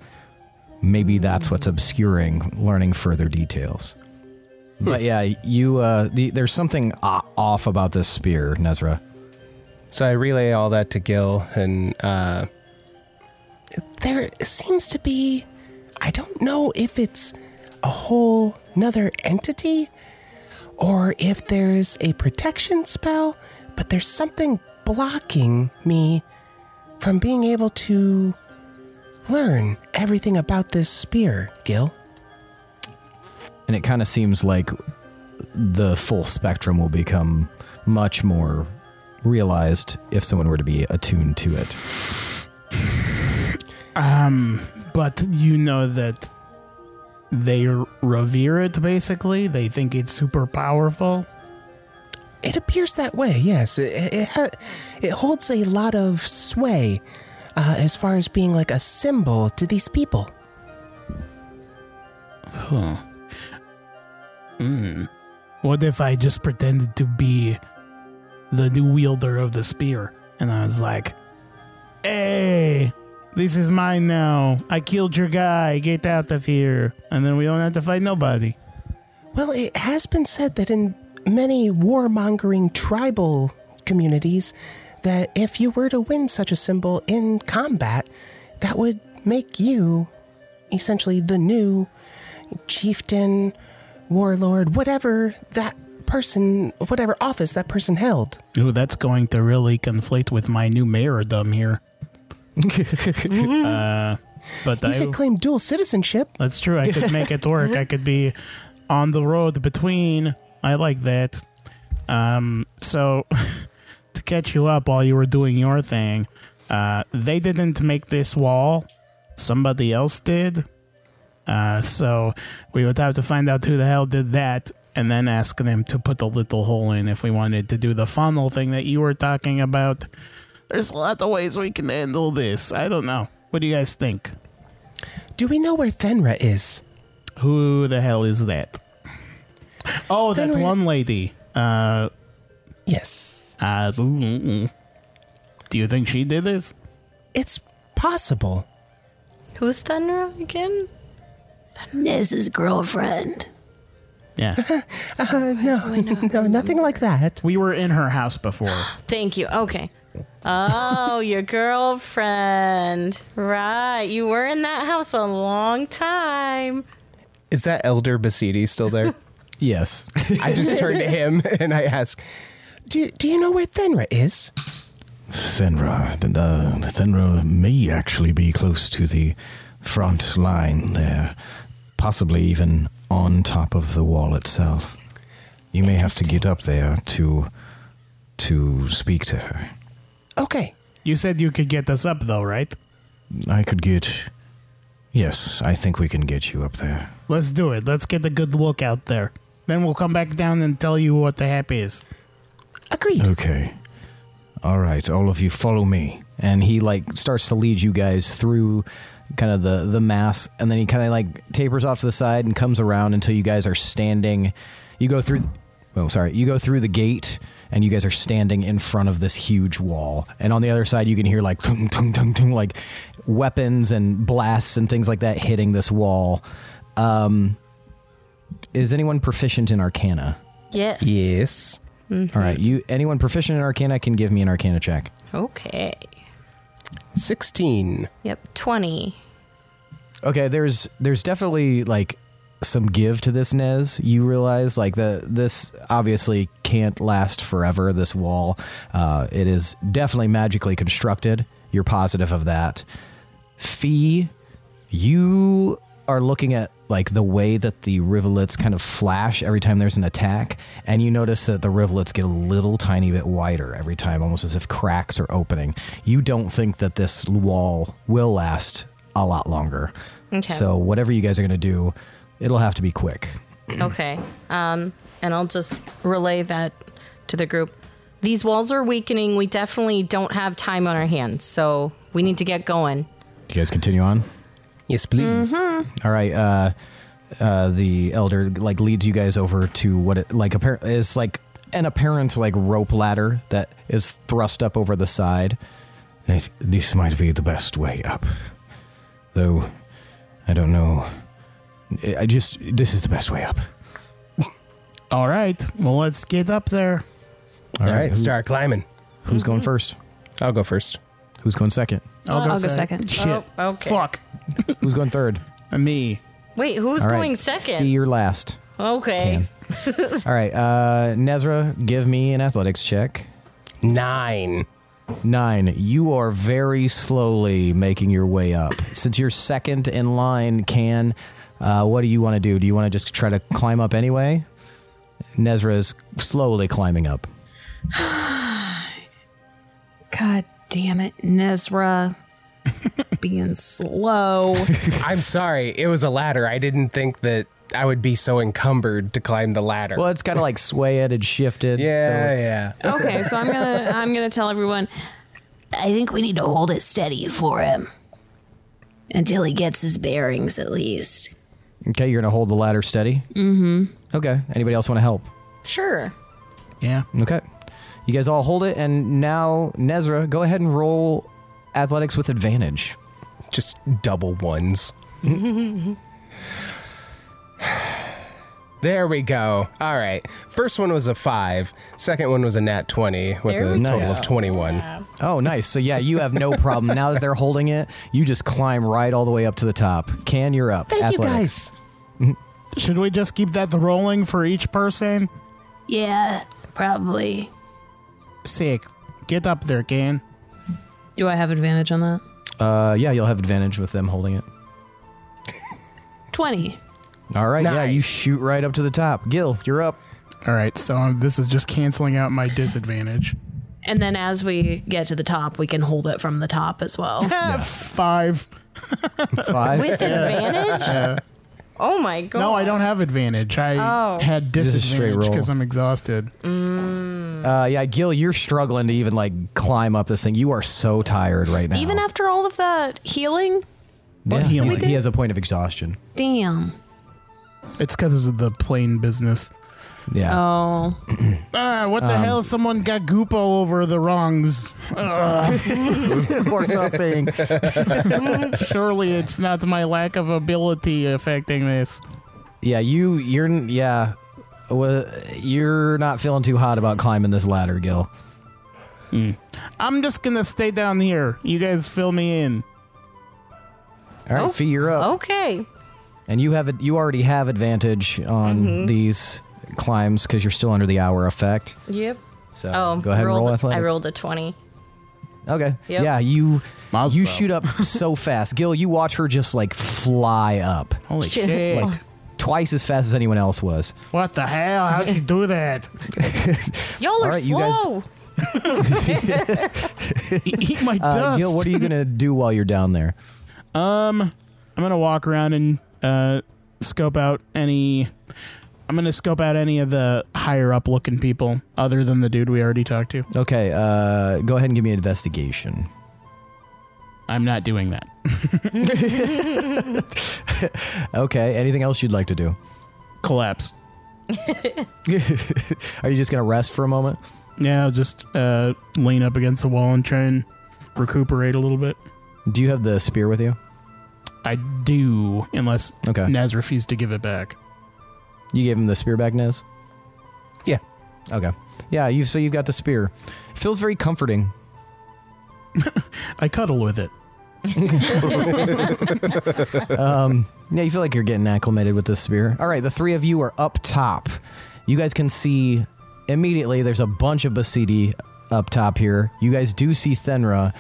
maybe that's what's obscuring learning further details. But yeah, you uh, the, there's something off about this spear, Nezrah. So I relay all that to Gil, and uh, There seems to be. I don't know if it's a whole nother entity or if there's a protection spell, but there's something blocking me from being able to learn everything about this spear, Gil. And it kind of seems like the full spectrum will become much more realized if someone were to be attuned to it. Um, but you know that they revere it. Basically, they think it's super powerful. It appears that way, yes. It, it, ha- it holds a lot of sway uh, as far as being like a symbol to these people. Huh. Hmm. What if I just pretended to be the new wielder of the spear, and I was like, "Hey, this is mine now. I killed your guy. Get out of here." And then we don't have to fight nobody. Well, it has been said that in many warmongering tribal communities, that if you were to win such a symbol in combat, that would make you essentially the new chieftain, warlord, whatever that person, whatever office that person held. Ooh, that's going to really conflict with my new mayordom here. uh, but You I, could claim dual citizenship. That's true. I could make it work. I could be on the road between. I like that. Um, so to catch you up while you were doing your thing, uh, they didn't make this wall. Somebody else did. Uh, so we would have to find out who the hell did that and then ask them to put the little hole in if we wanted to do the funnel thing that you were talking about. There's a lot of ways we can handle this. I don't know. What do you guys think? Do we know where Thenra is? Who the hell is that? Oh, that Then we- one lady. Uh, Yes. uh, do you think she did this? It's possible. Who's Thunder again? Nez's girlfriend. Yeah. no, no, nothing like that. We were in her house before. Thank you. Okay. Oh, your girlfriend. Right. You were in that house a long time. Is that Elder Basidi still there? Yes. I just turn to him and I ask, Do, do you know where Thenra is? Thenra, the, uh, Thenra may actually be close to the front line there, possibly even on top of the wall itself. You may have to get up there to to speak to her. Okay. You said you could get us up, though, right? I could get. Yes, I think we can get you up there. Let's do it. Let's get a good look out there. Then we'll come back down and tell you what the happy is. Agreed. Okay. All right, all of you follow me. and he like starts to lead you guys through kind of the the mass and then he kind of like tapers off to the side and comes around until you guys are standing you go through oh sorry you go through the gate and you guys are standing in front of this huge wall and on the other side you can hear like tung tung tung tung like weapons and blasts and things like that hitting this wall um is anyone proficient in arcana Yes. yes. all right you anyone proficient in arcana can give me an arcana check Okay. 16. Yep. 20. Okay, there's there's definitely like some give to this Nez. You realize like the this obviously can't last forever. This wall, uh, it is definitely magically constructed. You're positive of that. Fee, you are looking at like the way that the rivulets kind of flash every time there's an attack, and you notice that the rivulets get a little tiny bit wider every time, almost as if cracks are opening. You don't think that this wall will last a lot longer. Okay. So whatever you guys are going to do, it'll have to be quick. Okay. Um, and I'll just relay that to the group. These walls are weakening. We definitely don't have time on our hands, so we need to get going. You guys continue on. Yes, please. All right. Uh, uh, the elder like leads you guys over to what it like appar- is like an apparent like rope ladder that is thrust up over the side. I This might be the best way up. Though, I don't know. I I just. This is the best way up. All right. Well, let's get up there. All All right, who- start climbing. Who's going first? I'll go first. Who's going second? I'll, I'll go second. Shit. Oh, okay. Fuck. Who's going third? Uh, Me. Wait, who's All right. going Fee, second? you're last. Okay. All right. Uh, Nezrah, give me an athletics check. Nine. Nine. You are very slowly making your way up. Since you're second in line, Can, uh, what do you want to do? Do you want to just try to climb up anyway? Nezrah is slowly climbing up. God damn it, Nezrah. Being slow. I'm sorry. It was a ladder. I didn't think that I would be so encumbered to climb the ladder. Well, it's kind of like swayed and shifted. so yeah, it's- yeah. Okay, so I'm gonna I'm gonna tell everyone I think we need to hold it steady for him until he gets his bearings, at least. Okay, you're going to hold the ladder steady? Mm-hmm. Okay. Anybody else want to help? Sure. Yeah. Okay. You guys all hold it, and now, Nezrah, go ahead and roll athletics with advantage. Just double ones. there we go. All right. First one was a five. Second one was a nat 20 with There a we total go. of 21. Oh, nice. So yeah, you have no problem now that they're holding it. You just climb right all the way up to the top. Can you're up? Thank Athletics. you guys. Should we just keep that rolling for each person? Yeah, probably. Sick. Get up there, Gan. Do I have advantage on that? Uh, yeah, you'll have advantage with them holding it. Twenty. All right. Yeah, you Nice. shoot right up to the top. Gil, you're up. All right. So um, this is just canceling out my disadvantage. And then as we get to the top, we can hold it from the top as well. Five. Five. With advantage? Oh my god. No, I don't have advantage. I Oh. had is straight disadvantage roll. because I'm exhausted. Uh, yeah, Gil, you're struggling to even like climb up this thing. You are so tired right now. Even after all of that healing? yeah, healing? he has a point of exhaustion. Damn. It's because of the plane business. Yeah. Oh. Ah, what the hell? Someone got goop all over the rungs. or something. Surely it's not my lack of ability affecting this. Yeah, you you're yeah. Well, you're not feeling too hot about climbing this ladder, Gil. I'm just gonna stay down here. You guys fill me in. All right, Oh, Fee, you're up. Okay. And you have it. You already have advantage on Mm-hmm. these climbs because you're still under the hour effect. Yep. So Oh, go ahead and rolled, roll I rolled a 20. Okay. Yep. Yeah, you Mazel you tov. shoot up so fast, Gil. You watch her just like fly up, Holy shit! like twice as fast as anyone else was. what the hell? How'd you do that? Y'all are right, you guys- slow. Eat my Uh, dust. Gil, what are you gonna do while you're down there? Um, I'm gonna walk around and uh, scope out any. I'm gonna scope out any of the higher up looking people, other than the dude we already talked to. Okay. Uh, go ahead and give me an investigation. I'm not doing that. Okay. Anything else you'd like to do? Collapse. Are you just gonna rest for a moment? Yeah, I'll just uh, lean up against the wall and try and recuperate a little bit. Do you have the spear with you? I do, unless Okay. Naz refused to give it back. You gave him the spear back, Nez? Yeah. Okay. Yeah, you so you've got the spear. feels very comforting. I cuddle with it. Um, yeah, you feel like you're getting acclimated with this spear. All right, the three of you are up top. You guys can see immediately there's a bunch of Basidi up top here. You guys do see Thenra.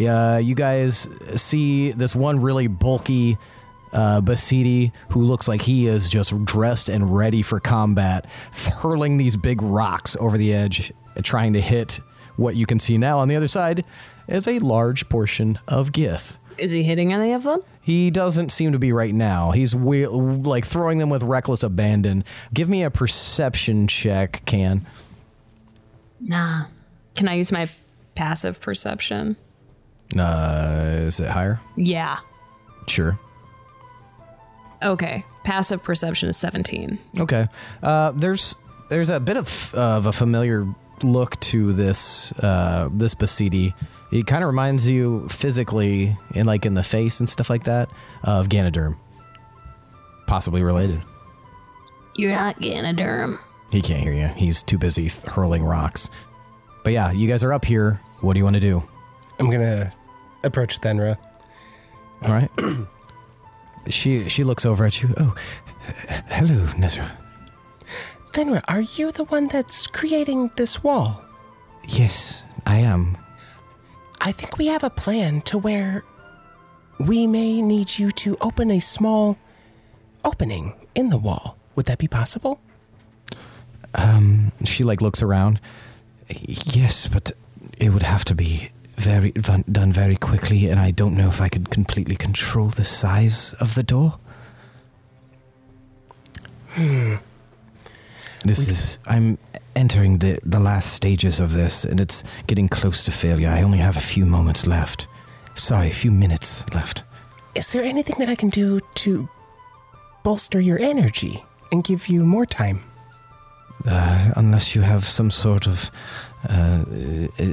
Uh, you guys see this one really bulky uh, Basidi who looks like he is just dressed and ready for combat, hurling these big rocks over the edge, trying to hit what you can see now on the other side is a large portion of Gith. Is he hitting any of them? He doesn't seem to be right now. He's we- like throwing them with reckless abandon. Give me a perception check, can. Nah. Can I use my passive perception? Uh, is it higher? Yeah. Sure. Okay. Passive perception is 17. Okay. Uh, there's there's a bit of of a familiar look to this uh, this Basidi. It kind of reminds you physically, in like in the face and stuff like that, of Ganoderm. Possibly related. You're not Ganoderm. He can't hear you. He's too busy th- hurling rocks. But yeah, you guys are up here. What do you want to do? I'm gonna approach Thenra. All right. she she looks over at you. Oh, hello, Nezrah. Thenra, are you the one that's creating this wall? Yes, I am. I think we have a plan to where we may need you to open a small opening in the wall. Would that be possible? Um, She like looks around. Yes, but it would have to be very done done very quickly, and I don't know if I could completely control the size of the door. This is I'm entering the the last stages of this, and it's getting close to failure. I only have a few moments left. Sorry, a few minutes left. Is there anything that I can do to bolster your energy and give you more time? Uh, unless you have some sort of uh, uh,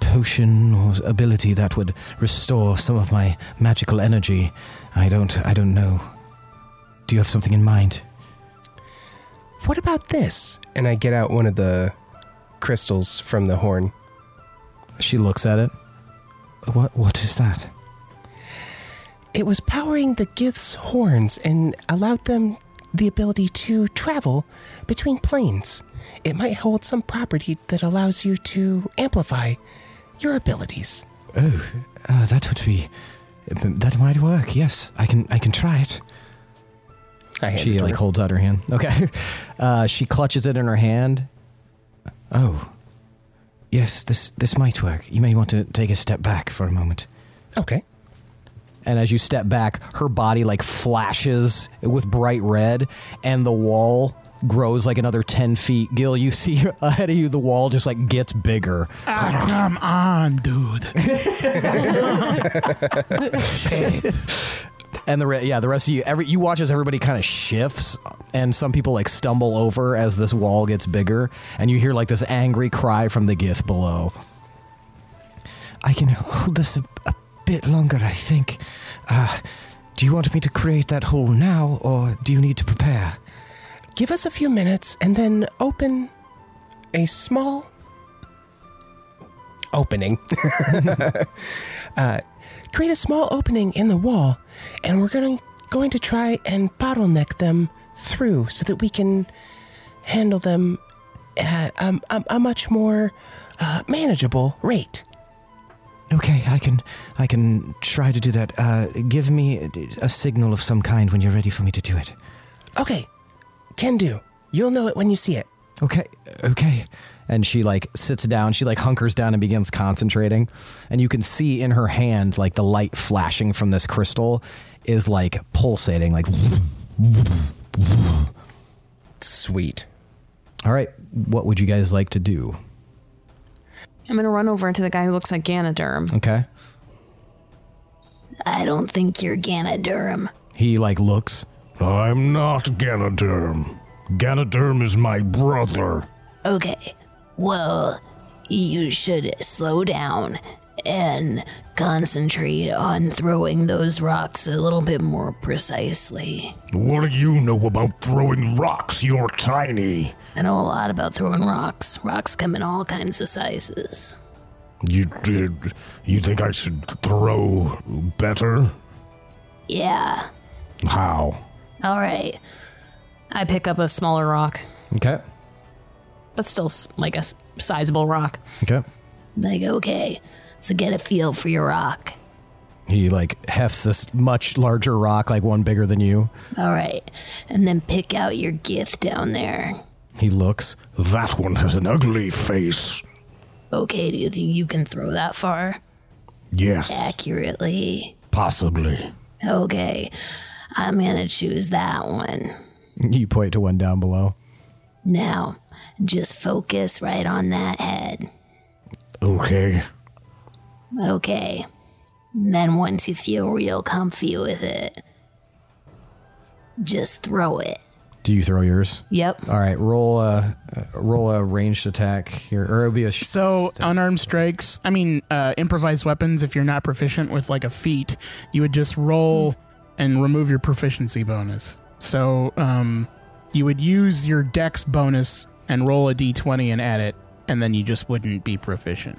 potion or ability that would restore some of my magical energy, I don't. I don't know. Do you have something in mind? What about this? And I get out one of the crystals from the horn. She looks at it. What? What is that? It was powering the Gith's horns and allowed them the ability to travel between planes. It might hold some property that allows you to amplify your abilities. Oh, uh, that would be. That might work. Yes, I can. I can try it. I She it like her. holds out her hand. Okay. Uh, she clutches it in her hand. Oh. Yes, this this might work. You may want to take a step back for a moment. Okay. And as you step back, her body like flashes with bright red, and the wall grows like another 10 feet. Gil, you see ahead of you, the wall just like gets bigger. Ah, come on, dude. Shit. And the re- yeah, the rest of you, every you watch as everybody kind of shifts, and some people like stumble over as this wall gets bigger, and you hear like this angry cry from the Gith below. I can hold this a, a bit longer, I think. Uh, do you want me to create that hole now, or do you need to prepare? Give us a few minutes and then open a small opening. uh, create a small opening in the wall, and we're going going to try and bottleneck them through so that we can handle them at um, a, a much more uh, manageable rate. Okay, I can I can try to do that. Uh, give me a, a signal of some kind when you're ready for me to do it. Okay, can do. You'll know it when you see it. Okay, okay. And she like sits down, she like hunkers down and begins concentrating. And you can see in her hand like the light flashing from this crystal is like pulsating like Sweet. All right, what would you guys like to do? I'm gonna run over to the guy who looks like Ganoderm. Okay. I don't think you're Ganoderm. He like looks. I'm not Ganoderm. Ganoderm is my brother. Okay, well, you should slow down and concentrate on throwing those rocks a little bit more precisely. What do you know about throwing rocks? You're tiny. I know a lot about throwing rocks. Rocks come in all kinds of sizes. You did. You think I should throw better? Yeah. How? All right. I pick up a smaller rock, Okay. but still s- like a s- sizable rock. Okay. Like, okay. So get a feel for your rock. He like hefts this much larger rock, like one bigger than you. All right. And then pick out your gith down there. He looks. That one has an ugly face. Okay, do you think you can throw that far? Yes, Accurately. possibly. Okay. I'm gonna choose that one. You point to one down below. Now, just focus right on that head. Okay. Okay. And then once you feel real comfy with it, just throw it. Do you throw yours? Yep. All right. Roll a uh, roll a ranged attack here, or it'll be a. Sh- So unarmed strikes, I mean, uh, improvised weapons. If you're not proficient with like a feat, you would just roll and remove your proficiency bonus. So um, you would use your dex bonus and roll a d20 and add it, and then you just wouldn't be proficient.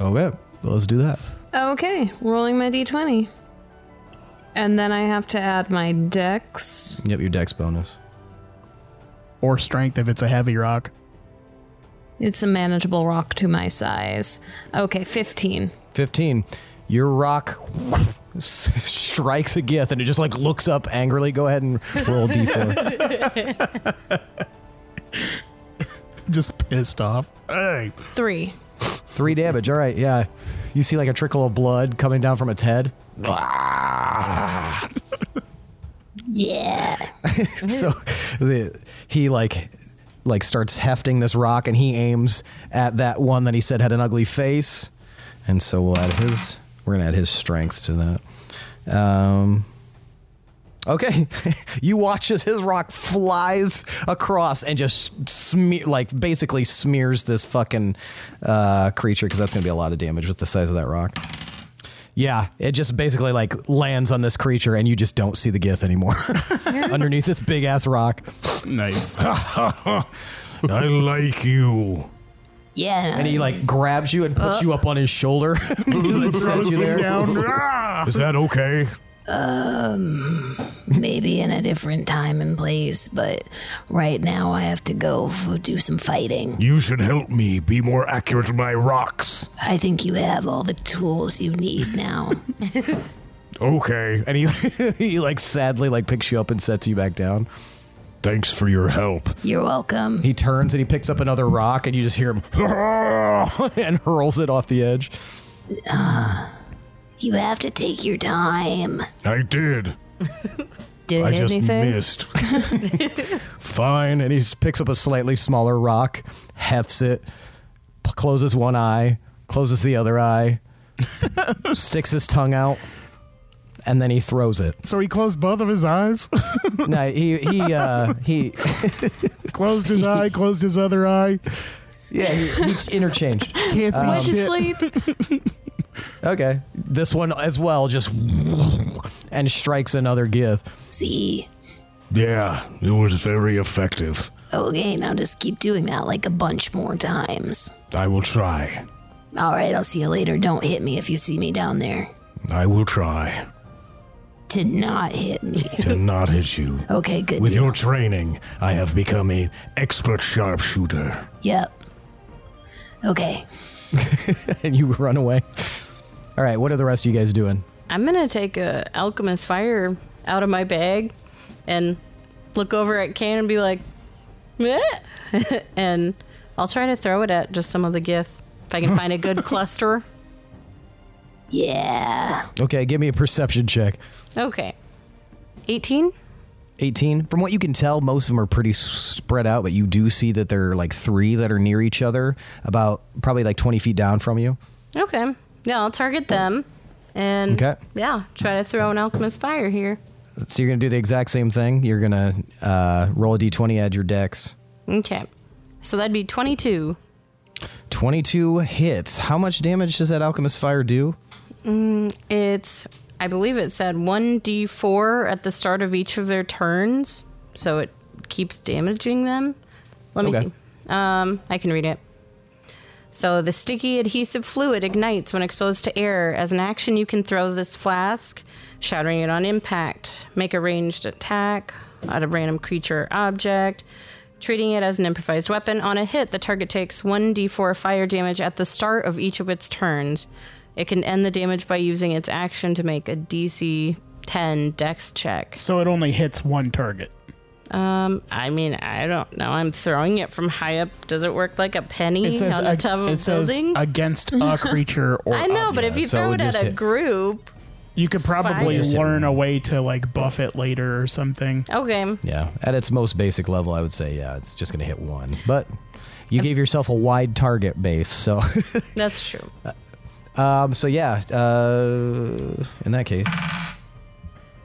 okay. Let's do that. Okay, rolling my d20. And then I have to add my dex. Yep. Your dex bonus. Or strength if it's a heavy rock. It's a manageable rock to my size. Okay, 15. 15. Your rock strikes a gith and it just like looks up angrily. Go ahead and roll d4. Just pissed off. Hey. Three. Three damage. All right. Yeah. You see like a trickle of blood coming down from its head. Yeah. so the, he like like starts hefting this rock and he aims at that one that he said had an ugly face and so we'll add his we're gonna add his strength to that um okay you watch as his rock flies across and just smear like basically smears this fucking uh creature because that's gonna be a lot of damage with the size of that rock yeah, it just basically like lands on this creature and you just don't see the gith anymore underneath this big ass rock. Nice. I like you. Yeah. And he like grabs you and puts you up on his shoulder and sets you there. Is that okay? Um, maybe in a different time and place, but right now I have to go f- do some fighting. You should help me be more accurate with my rocks. I think you have all the tools you need now. Okay. And he he like sadly like picks you up and sets you back down. Thanks for your help. You're welcome. He turns and he picks up another rock and you just hear him and hurls it off the edge. Uh, you have to take your time. I did. Did it I just anything? missed. Fine. And he just picks up a slightly smaller rock, hefts it, p- closes one eye, closes the other eye, sticks his tongue out, and then he throws it. So he closed both of his eyes, No, he he uh he closed his eye, closed his other eye. yeah he, he interchanged. Can't see Went to sleep. Okay, this one as well just and strikes another gith. See, Yeah, it was very effective. Okay, now just keep doing that like a bunch more times. I will try. All right, I'll see you later. Don't hit me if you see me down there. I will try To not hit me. to not hit you. Okay, good. With deal. your training, I have become an expert sharpshooter. Yep. Okay. and you run away. All right, what are the rest of you guys doing? I'm gonna take a alchemist fire out of my bag and look over at Kane and be like, "Meh." and I'll try to throw it at just some of the gith if I can find a good cluster. Yeah. Okay, give me a perception check. Okay, 18. 18. From what you can tell, most of them are pretty s- spread out, but you do see that there are like three that are near each other, about probably like 20 feet down from you. Okay, yeah, I'll target them and Okay. yeah, try to throw an alchemist fire here. So you're going to do the exact same thing. You're going to uh, roll a d20, add your dex. Okay, so that'd be 22. 22 hits. How much damage does that alchemist fire do? It's, I believe it said 1d4 at the start of each of their turns, so it keeps damaging them. Let me Okay. see. Um, I can read it. So the sticky adhesive fluid ignites when exposed to air. As an action, you can throw this flask, shattering it on impact, make a ranged attack at a random creature or object, treating it as an improvised weapon. On a hit, the target takes 1d4 fire damage at the start of each of its turns. It can end the damage by using its action to make a DC 10 dex check. So it only hits one target. Um, I mean, I don't know. I'm throwing it from high up. Does it work like a penny It says on the ag- top of a it says against a creature or I know, but if you so throw would it at just a hit. group, you could probably Just hit learn a way to like buff it later or something. okay. Yeah, at its most basic level, I would say, yeah, it's just going to hit one. But you gave yourself a wide target base, so That's true. Um, so yeah. Uh, in that case,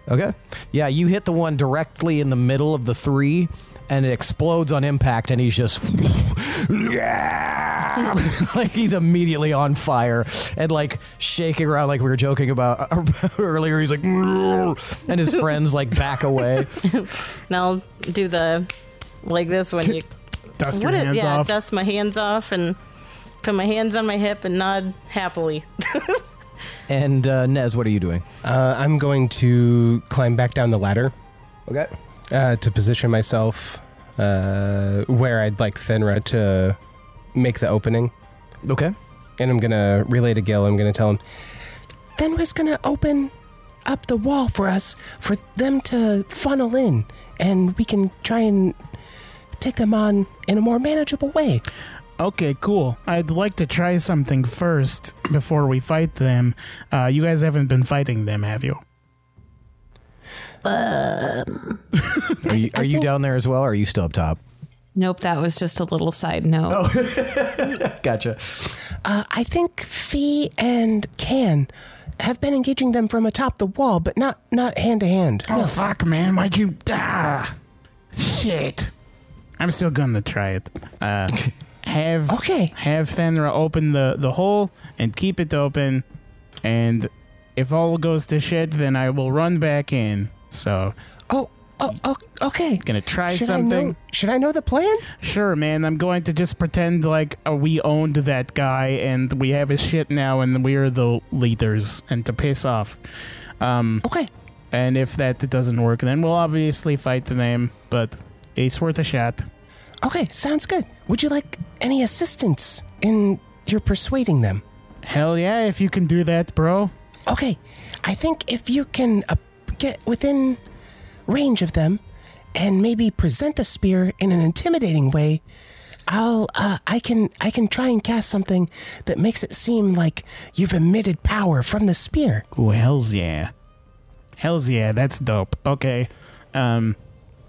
okay, yeah, you hit the one directly in the middle of the three, and it explodes on impact, and he's just like he's immediately on fire and like shaking around like we were joking about earlier. He's like, and his friends like back away. And I'll do the like this when you Dust your what it- hands yeah, off. dust my hands off and put my hands on my hip and nod happily. And uh, Nez, what are you doing? Uh, I'm going to climb back down the ladder Okay. uh, to position myself uh, where I'd like Thenra to make the opening. Okay. And I'm going to relay to Gil. I'm going to tell him, Thenra's gonna open up the wall for us for them to funnel in, and we can try and take them on in a more manageable way. Okay, cool. I'd like to try something first before we fight them. Uh, you guys haven't been fighting them, have you? Are you, are you think- down there as well, or are you still up top? Nope, that was just a little side note. Gotcha. Uh, I think Fee and Can have been engaging them from atop the wall, but not not hand to hand. Oh fuck, man! Why'd you? Ah, shit. I'm still gonna try it. Uh, have Okay. Have Thenra open the the hole and keep it open, and if all goes to shit, then I will run back in. So, Oh, oh, oh okay. gonna try Should I something. know? Should I know the plan? Sure, man. I'm going to just pretend like uh, we owned that guy and we have his shit now, and we're the leaders, and to piss off. Um, Okay. and if that doesn't work, then we'll obviously fight the name. But it's worth a shot. Okay, sounds good. Would you like any assistance in your persuading them? Hell yeah, if you can do that, bro. Okay, I think if you can uh, get within range of them and maybe present the spear in an intimidating way, I'll uh, I can I can try and cast something that makes it seem like you've emitted power from the spear. Oh, hells yeah. Hells yeah, that's dope. Okay. Um,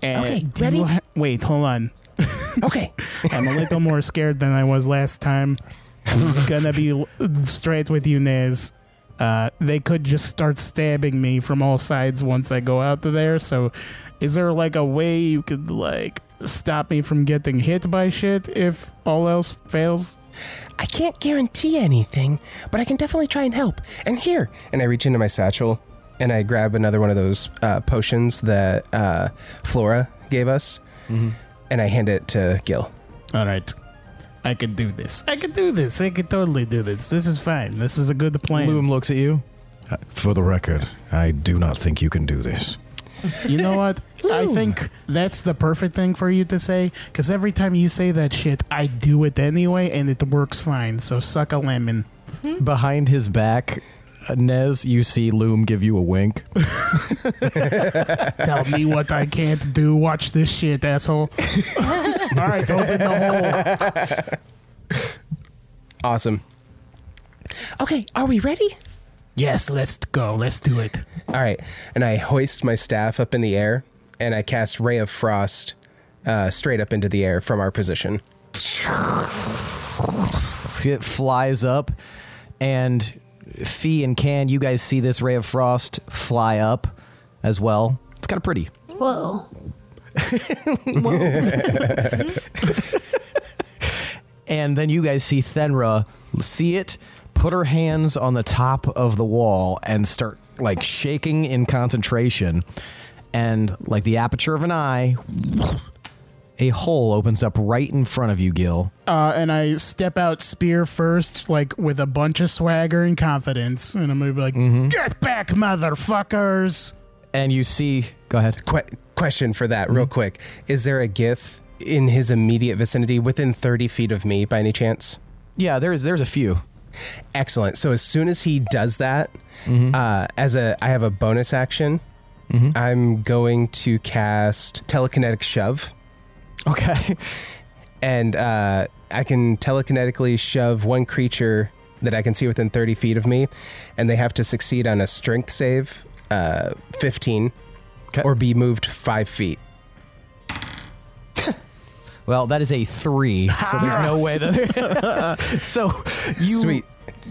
uh, Okay, ready? ha- wait, hold on. Okay, I'm a little more scared than I was last time. I'm gonna be straight with you, Nez. Uh, they could just start stabbing me from all sides once I go out of there. So, is there like a way you could like stop me from getting hit by shit if all else fails? I can't guarantee anything, but I can definitely try and help. And here, and I reach into my satchel and I grab another one of those uh, potions that uh, Flora gave us, and I hand it to Gil. All right. I can do this. I can do this. I can totally do this. This is fine. This is a good plan. Loom looks at you. For the record, I do not think you can do this. You know what? I think that's the perfect thing for you to say because every time you say that shit, I do it anyway and it works fine. So suck a lemon. Behind his back, uh, Nez, you see Loom give you a wink. Tell me what I can't do. Watch this shit, asshole. All right, open the hole. Awesome. Okay, are we ready? Yes, let's go. Let's do it. All right, and I hoist my staff up in the air, and I cast Ray of Frost uh, straight up into the air from our position. It flies up, and Fee and Can, you guys see this ray of frost fly up as well. It's kind of pretty. Whoa. Whoa. And then you guys see Thenra see it, put her hands on the top of the wall, and start like shaking in concentration. And like the aperture of an eye, a hole opens up right in front of you, Gil. Uh, and I step out spear first, like with a bunch of swagger and confidence. And I'm gonna be like, mm-hmm. "Get back, motherfuckers!" And you see, go ahead. Que- question for that, real quick: Is there a Gith in his immediate vicinity, within thirty feet of me, by any chance? Yeah, there's there's a few. Excellent. So as soon as he does that, uh, as a I have a bonus action. I'm going to cast telekinetic shove, Okay. and uh, I can telekinetically shove one creature that I can see within 30 feet of me, and they have to succeed on a strength save, uh, 15, Okay. or be moved five feet. Well, that is a three, so there's no way that. so you Sweet.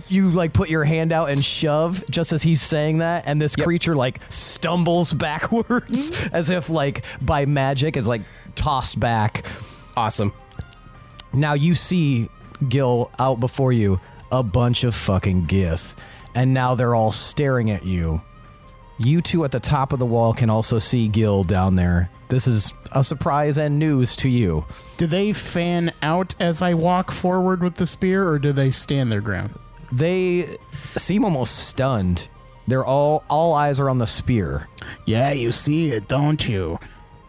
you like put your hand out and shove just as he's saying that, and this Yep. creature like stumbles backwards as if like by magic is like tossed back. Awesome. Now you see Gil out before you, a bunch of fucking Gith, and now they're all staring at you. You two at the top of the wall can also see Gil down there. This is a surprise and news to you. Do they fan out as I walk forward with the spear, or do they stand their ground? They seem almost stunned. They're all all eyes are on the spear. Yeah, you see it, don't you?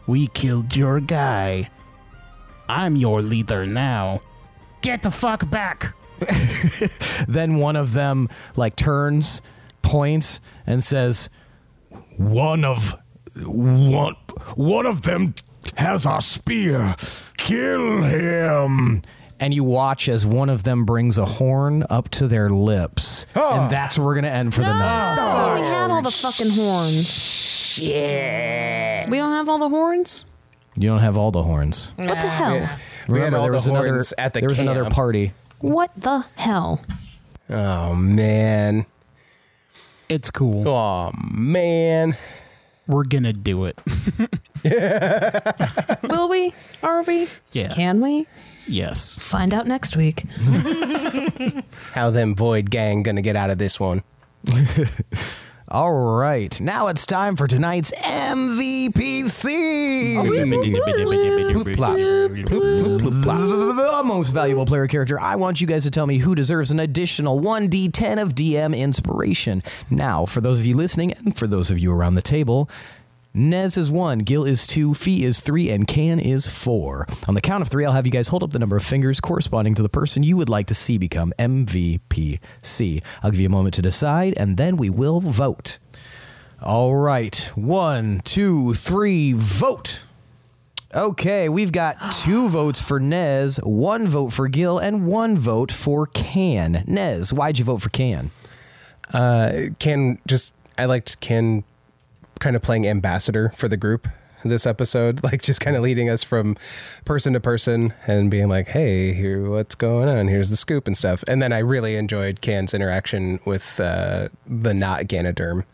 We killed your guy. I'm your leader now. Get the fuck back! Then one of them like turns, points, and says, One of one one of them has a spear. Kill him. and you watch as one of them brings a horn up to their lips. And that's where we're gonna end for the night. Oh, we had all the fucking horns. Yeah. We don't have all the horns? You don't have all the horns. What the hell? We had Remember, all there the was another horns at the there was another camp. party. What the hell? Oh man. It's cool. Oh man. We're gonna do it. Will we? Are we? Yeah. Can we? Yes. Find out next week. How them Void Gang gonna get out of this one? All right, now it's time for tonight's MVPC. The most valuable player character. I want you guys to tell me who deserves an additional 1d10 of DM inspiration. Now, for those of you listening and for those of you around the table, Nez is one, Gil is two, Fee is three, and Can is four. On the count of three, I'll have you guys hold up the number of fingers corresponding to the person you would like to see become MVPC. I'll give you a moment to decide, and then we will vote. All right, one, two, three, vote. Okay, we've got two votes for Nez, one vote for Gil, and one vote for Can. Nez, why'd you vote for Can? Uh, Ken just I liked Ken kind of playing ambassador for the group this episode, like just kind of leading us from person to person and being like, "Hey, here, what's going on? Here's the scoop and stuff." And then I really enjoyed Can's interaction with uh, the not Ganoderm.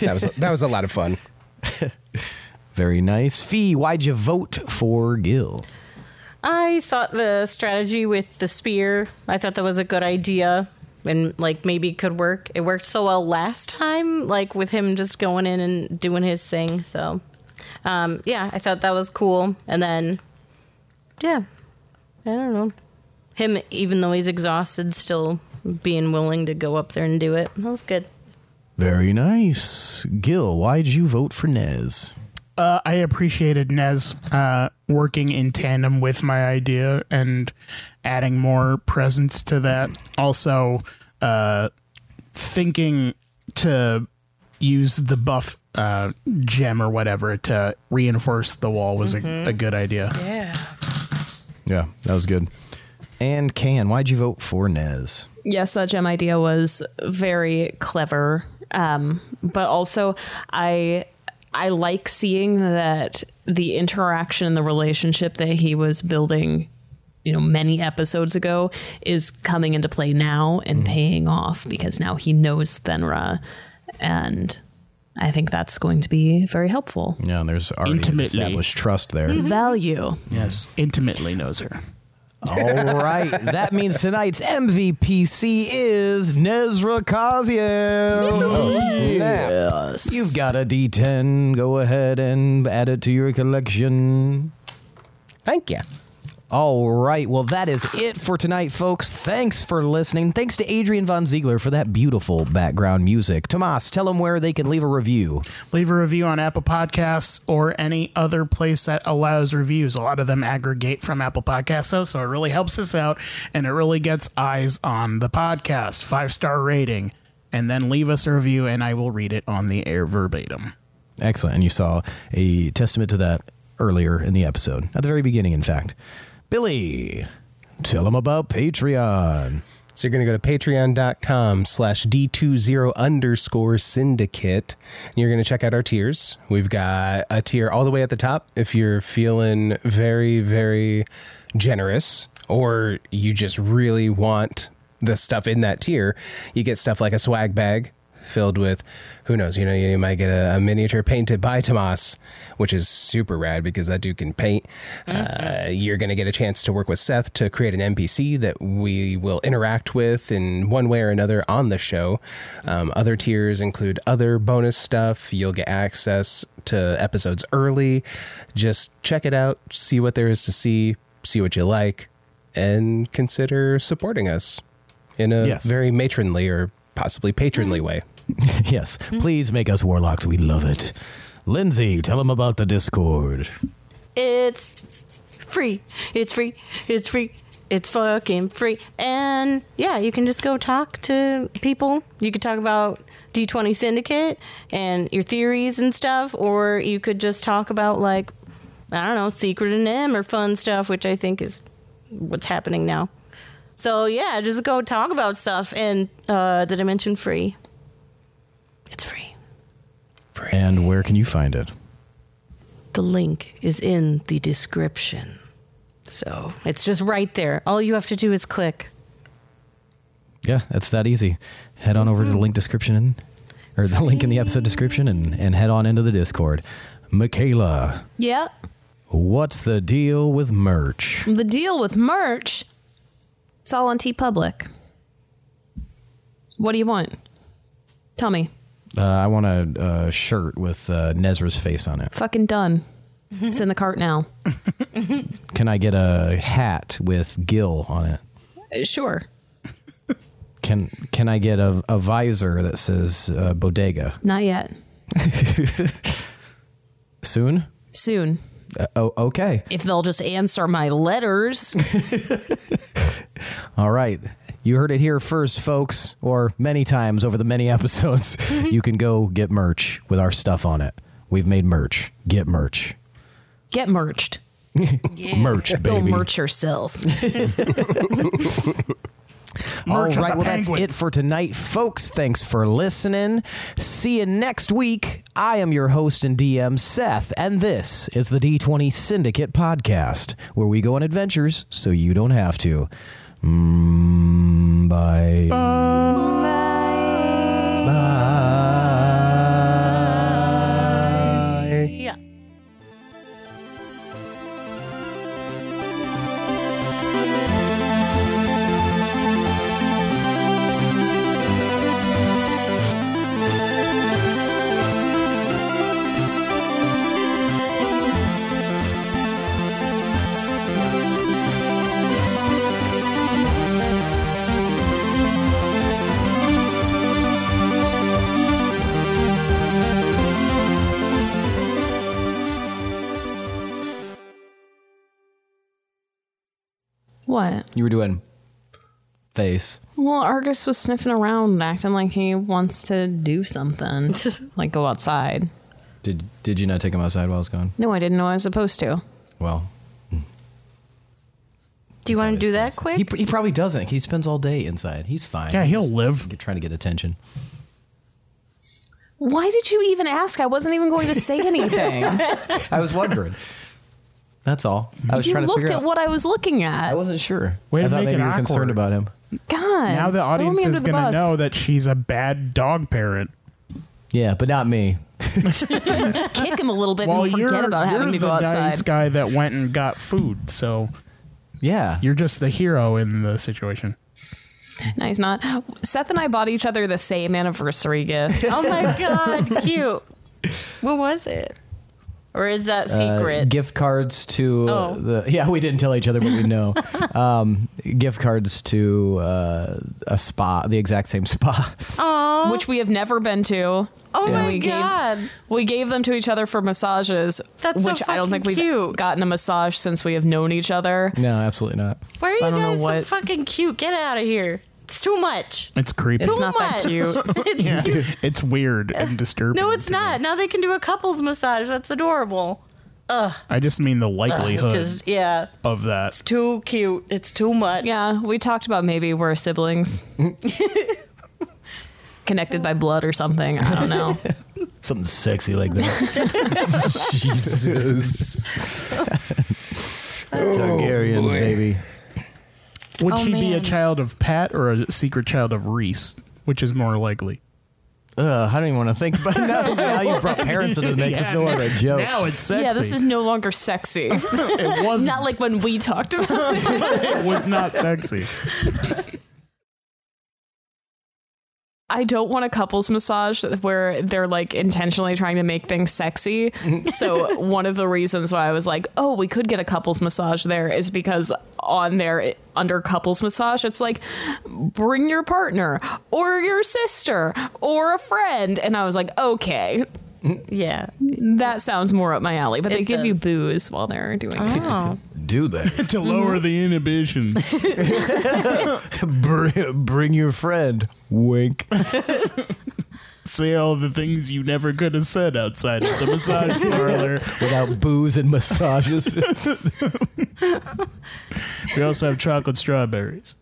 That was that was a lot of fun. Very nice. Fee, why'd you vote for Gil? I thought the strategy with the spear, I thought that was a good idea and like maybe it could work. It worked so well last time, like with him just going in and doing his thing. So, um, yeah, I thought that was cool. And then, yeah, I don't know, him even though he's exhausted, still being willing to go up there and do it. That was good. Very nice. Gil, why'd you vote for Nez? Uh, I appreciated Nez uh, working in tandem with my idea and adding more presence to that. Also, uh, thinking to use the buff uh, gem or whatever to reinforce the wall was a, a good idea. Yeah. Yeah, that was good. And Can, why'd you vote for Nez? yes, that gem idea was very clever. Um, but also, I I like seeing that the interaction and the relationship that he was building, you know, many episodes ago is coming into play now and mm-hmm. paying off because now he knows Thenra, and I think that's going to be very helpful. Yeah, and there's already Intimately. established trust there. Mm-hmm. Value. Yes, intimately knows her. All right, that means tonight's MVPC is Nezrah Kaziel. Oh, yes. You've got a D10. Go ahead and add it to your collection. Thank you. All right. Well, that is it for tonight, folks. Thanks for listening. Thanks to Adrian Von Ziegler for that beautiful background music. Tomas, tell them where they can leave a review. Leave a review on Apple Podcasts or any other place that allows reviews. A lot of them aggregate from Apple Podcasts, though, so it really helps us out and it really gets eyes on the podcast. Five star rating. And then leave us a review, and I will read it on the air verbatim. Excellent. And you saw a testament to that earlier in the episode, at the very beginning, in fact. Billy, tell them about Patreon. So you're going to go to patreon.com slash D20 underscore syndicate. And you're going to check out our tiers. We've got a tier all the way at the top if you're feeling very, very generous or you just really want the stuff in that tier. You get stuff like a swag bag filled with who knows you know you might get a, a miniature painted by tomas which is super rad because that dude can paint. Uh, you're going to get a chance to work with seth to create an npc that we will interact with in one way or another on the show. Um, other tiers include other bonus stuff. You'll get access to episodes early. Just check it out see what there is to see see what you like and consider supporting us in a Yes. very matronly or possibly patronly way yes, please make us warlocks. We love it. Lindsey, tell them about the Discord. It's free. It's free. It's free. It's fucking free. And yeah, you can just go talk to people. You could talk about D20 Syndicate and your theories and stuff, or you could just talk about, like, I don't know, Secret and M or fun stuff, which I think is what's happening now. So yeah, just go talk about stuff. And uh, did I mention free? It's free. Free. And where can you find it? The link is in the description. So it's just right there. All you have to do is click. Yeah, it's that easy. Head on over to the link description or the link in the episode description and, and head on into the Discord. Michaela, Yeah. what's the deal with merch? The deal with merch, it's all on TeePublic. What do you want? Tell me. Uh, I want a, uh shirt with uh, Nezrah's face on it. Fucking done. It's in the cart now. Can I get a hat with Gil on it? Uh, Sure. Can Can I get a, a visor that says uh, Bodega Not yet. soon? Soon. Uh, oh, okay. If they'll just answer my letters. All right. You heard it here first, folks, or many times over the many episodes. you can go get merch with our stuff on it. We've made merch. Get merch. Get merched. Merch, baby. Go merch yourself. All Merch of right, the well, that's it for tonight, folks. Thanks for listening. See you next week. I am your host and DM, Seth, and this is the D20 Syndicate podcast, where we go on adventures so you don't have to. Mm, bye. Bye. What? You were doing face. Well, Argus was sniffing around, acting like he wants to do something, like go outside. Did Did you not take him outside while I was gone? No, I didn't know I was supposed to. Well, Do you want to do that quick? he, he probably doesn't. He spends all day inside. He's fine. Yeah, he'll He's live. trying to get attention. Why did you even ask? I wasn't even going to say anything. I was wondering. That's all. I was you trying to looked figure at out. what I was looking at. I wasn't sure. Way I to thought make maybe it you were concerned awkward. about him. God. Now the throw audience under is the going to bus. know that she's a bad dog parent. Yeah, but not me. Just kick him a little bit Well, and you're, forget about you're having to the nice outside. guy that went and got food, so Yeah. you're just the hero in the situation. No, he's not. Seth and I bought each other the same anniversary gift. oh my god, cute. What was it? Or is that Uh, secret? gift cards to Oh. the yeah we didn't tell each other but we know um, gift cards to uh, a spa the exact same spa Aw. which we have never been to. oh And my we god. Gave, we gave them to each other for massages, That's so which I don't think we've cute. gotten a massage since we have known each other. no absolutely not Why are So you don't guys so fucking cute? Get out of here. It's too much. It's creepy. It's too not that much. cute. it's Yeah. cute. It's weird and disturbing. No, it's to me. not. Now they can do a couples massage. That's adorable. Ugh. I just mean the likelihood Just yeah, of that. It's too cute. It's too much. Yeah, we talked about maybe we're siblings. Connected by blood or something. I don't know. something sexy like that Jesus. Targaryens oh, baby Would Oh, she be a child of Pat or a secret child of Reese? Which is more likely? Ugh, I don't even want to think about it now. now you brought parents into the mix it's no longer a joke Now it's sexy. yeah, this is no longer sexy. it was not like when we talked about it. it was not sexy. I don't want a couples massage where they're like intentionally trying to make things sexy. so one of the reasons why I was like, "Oh, we could get a couples massage there," is because on there under couples massage, it's like bring your partner or your sister or a friend, and I was like, "Okay, Yeah. that sounds more up my alley." But they It give you booze while they're doing it. Ah. Do that to lower the inhibitions. bring, bring your friend wink Say all the things you never could have said outside of the massage parlor. without booze and massages We also have chocolate strawberries.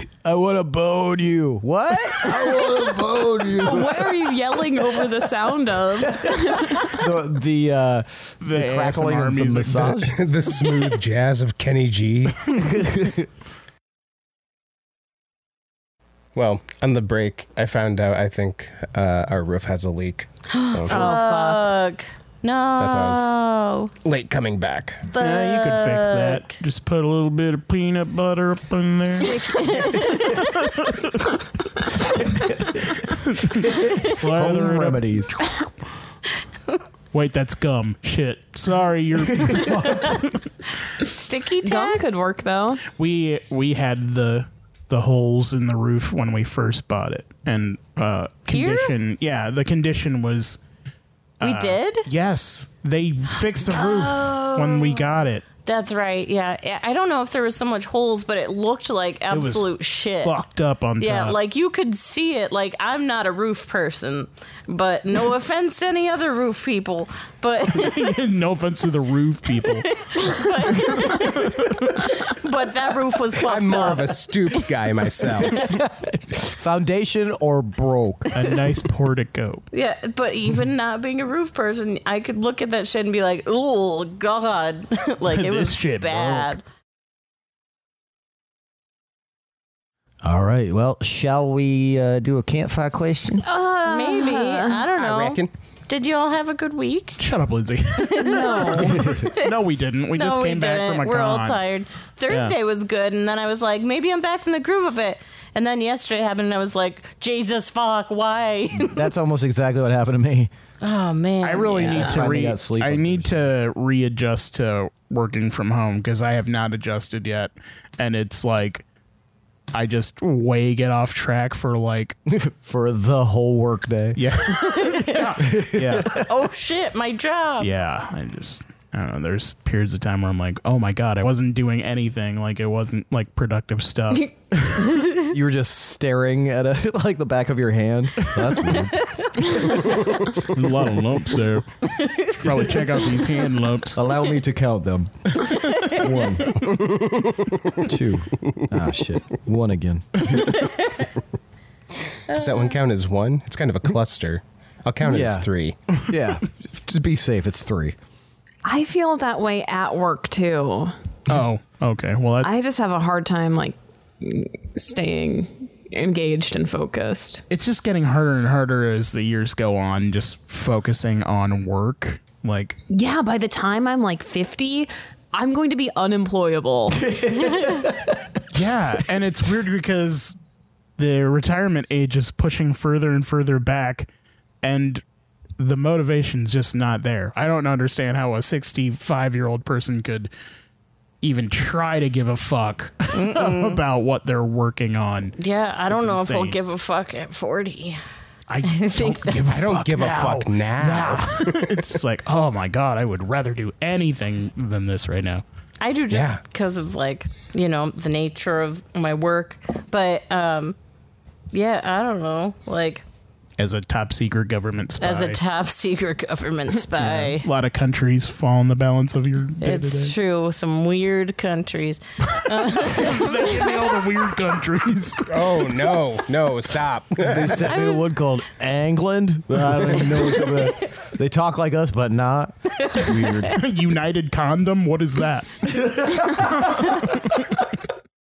I want to bone you what I want to bone you what are you yelling over the sound of? the the, uh, The, crackling ASMR of the music. massage the smooth jazz of Kenny G. well, on the break, I found out I think uh, our roof has a leak. So Oh fuck! Fuck. No. That's why I was late coming back. Yeah, you could fix that. Just put a little bit of peanut butter up in there. Slather home remedies Wait, that's gum. Shit. Sorry, you're, you're fucked. Sticky Gum tag. could work though. we we had the the holes in the roof when we first bought it, and uh, Here? condition. Yeah, the condition was we uh, did. yes. They fixed the roof when we got it. That's right. Yeah. I don't know if there was so much holes, but it looked like It was absolute shit. Fucked up on the Yeah, top. like you could see it. Like I'm not a roof person, but no offense to any other roof people, but no offense to the roof people. but that roof was fucked I'm more up. of a stoop guy myself. foundation or broke A nice portico. yeah, but even not being a roof person, I could look at that shit and be like, "Oh God!" like it This was shit bad. all right well shall we uh, do a campfire question Maybe I don't know. I reckon. Did you all have a good week? Shut up, Lindsey. No. no, we didn't. We just no, came we back didn't. from a We're all tired. Thursday was good, and then I was like, maybe I'm back in the groove of it. And then yesterday happened, and I was like, Jesus fuck, why? that's almost exactly what happened to me oh man. I really need to Finally re. sleep I need to readjust to working from home because I have not adjusted yet, and it's like I just way get off track for like for the whole work day yeah, yeah, yeah, oh shit, my job. yeah. I just I don't know. There's periods of time where I'm like, oh my god, I wasn't doing anything. Like it wasn't like productive stuff. You were just staring at a, like the back of your hand. That's weird. A lot of lumps there. Probably check out these hand lumps. Allow me to count them. One, two. Ah, shit. One again. Does that one count as one? It's kind of a cluster. I'll count it Yeah. as three. Yeah. Just be safe. It's three. I feel that way at work too. Oh, okay. Well, that's I just have a hard time like staying engaged and focused. it's just getting harder and harder as the years go on. Just focusing on work, like Yeah, by the time I'm like 50, I'm going to be unemployable. Yeah, and it's weird because the retirement age is pushing further and further back, and the motivation's just not there. I don't understand how a 65 year old person could even try to give a fuck about what they're working on. Yeah, I don't know if I'll give a fuck at 40. I, don't give a I don't give now. a fuck now. it's like, oh my god, I would rather do anything than this right now. I do just Yeah. because of like you know the nature of my work, but um, yeah, I don't know. Like As a top secret government spy, as a top secret government spy, a lot of countries fall in the balance of your day to it's day. true. Some weird countries. They give me all the weird countries. Oh no, no, stop. They sent me to one called England. I don't even know what's about. They talk like us, but not. It's weird. United condom. What is that?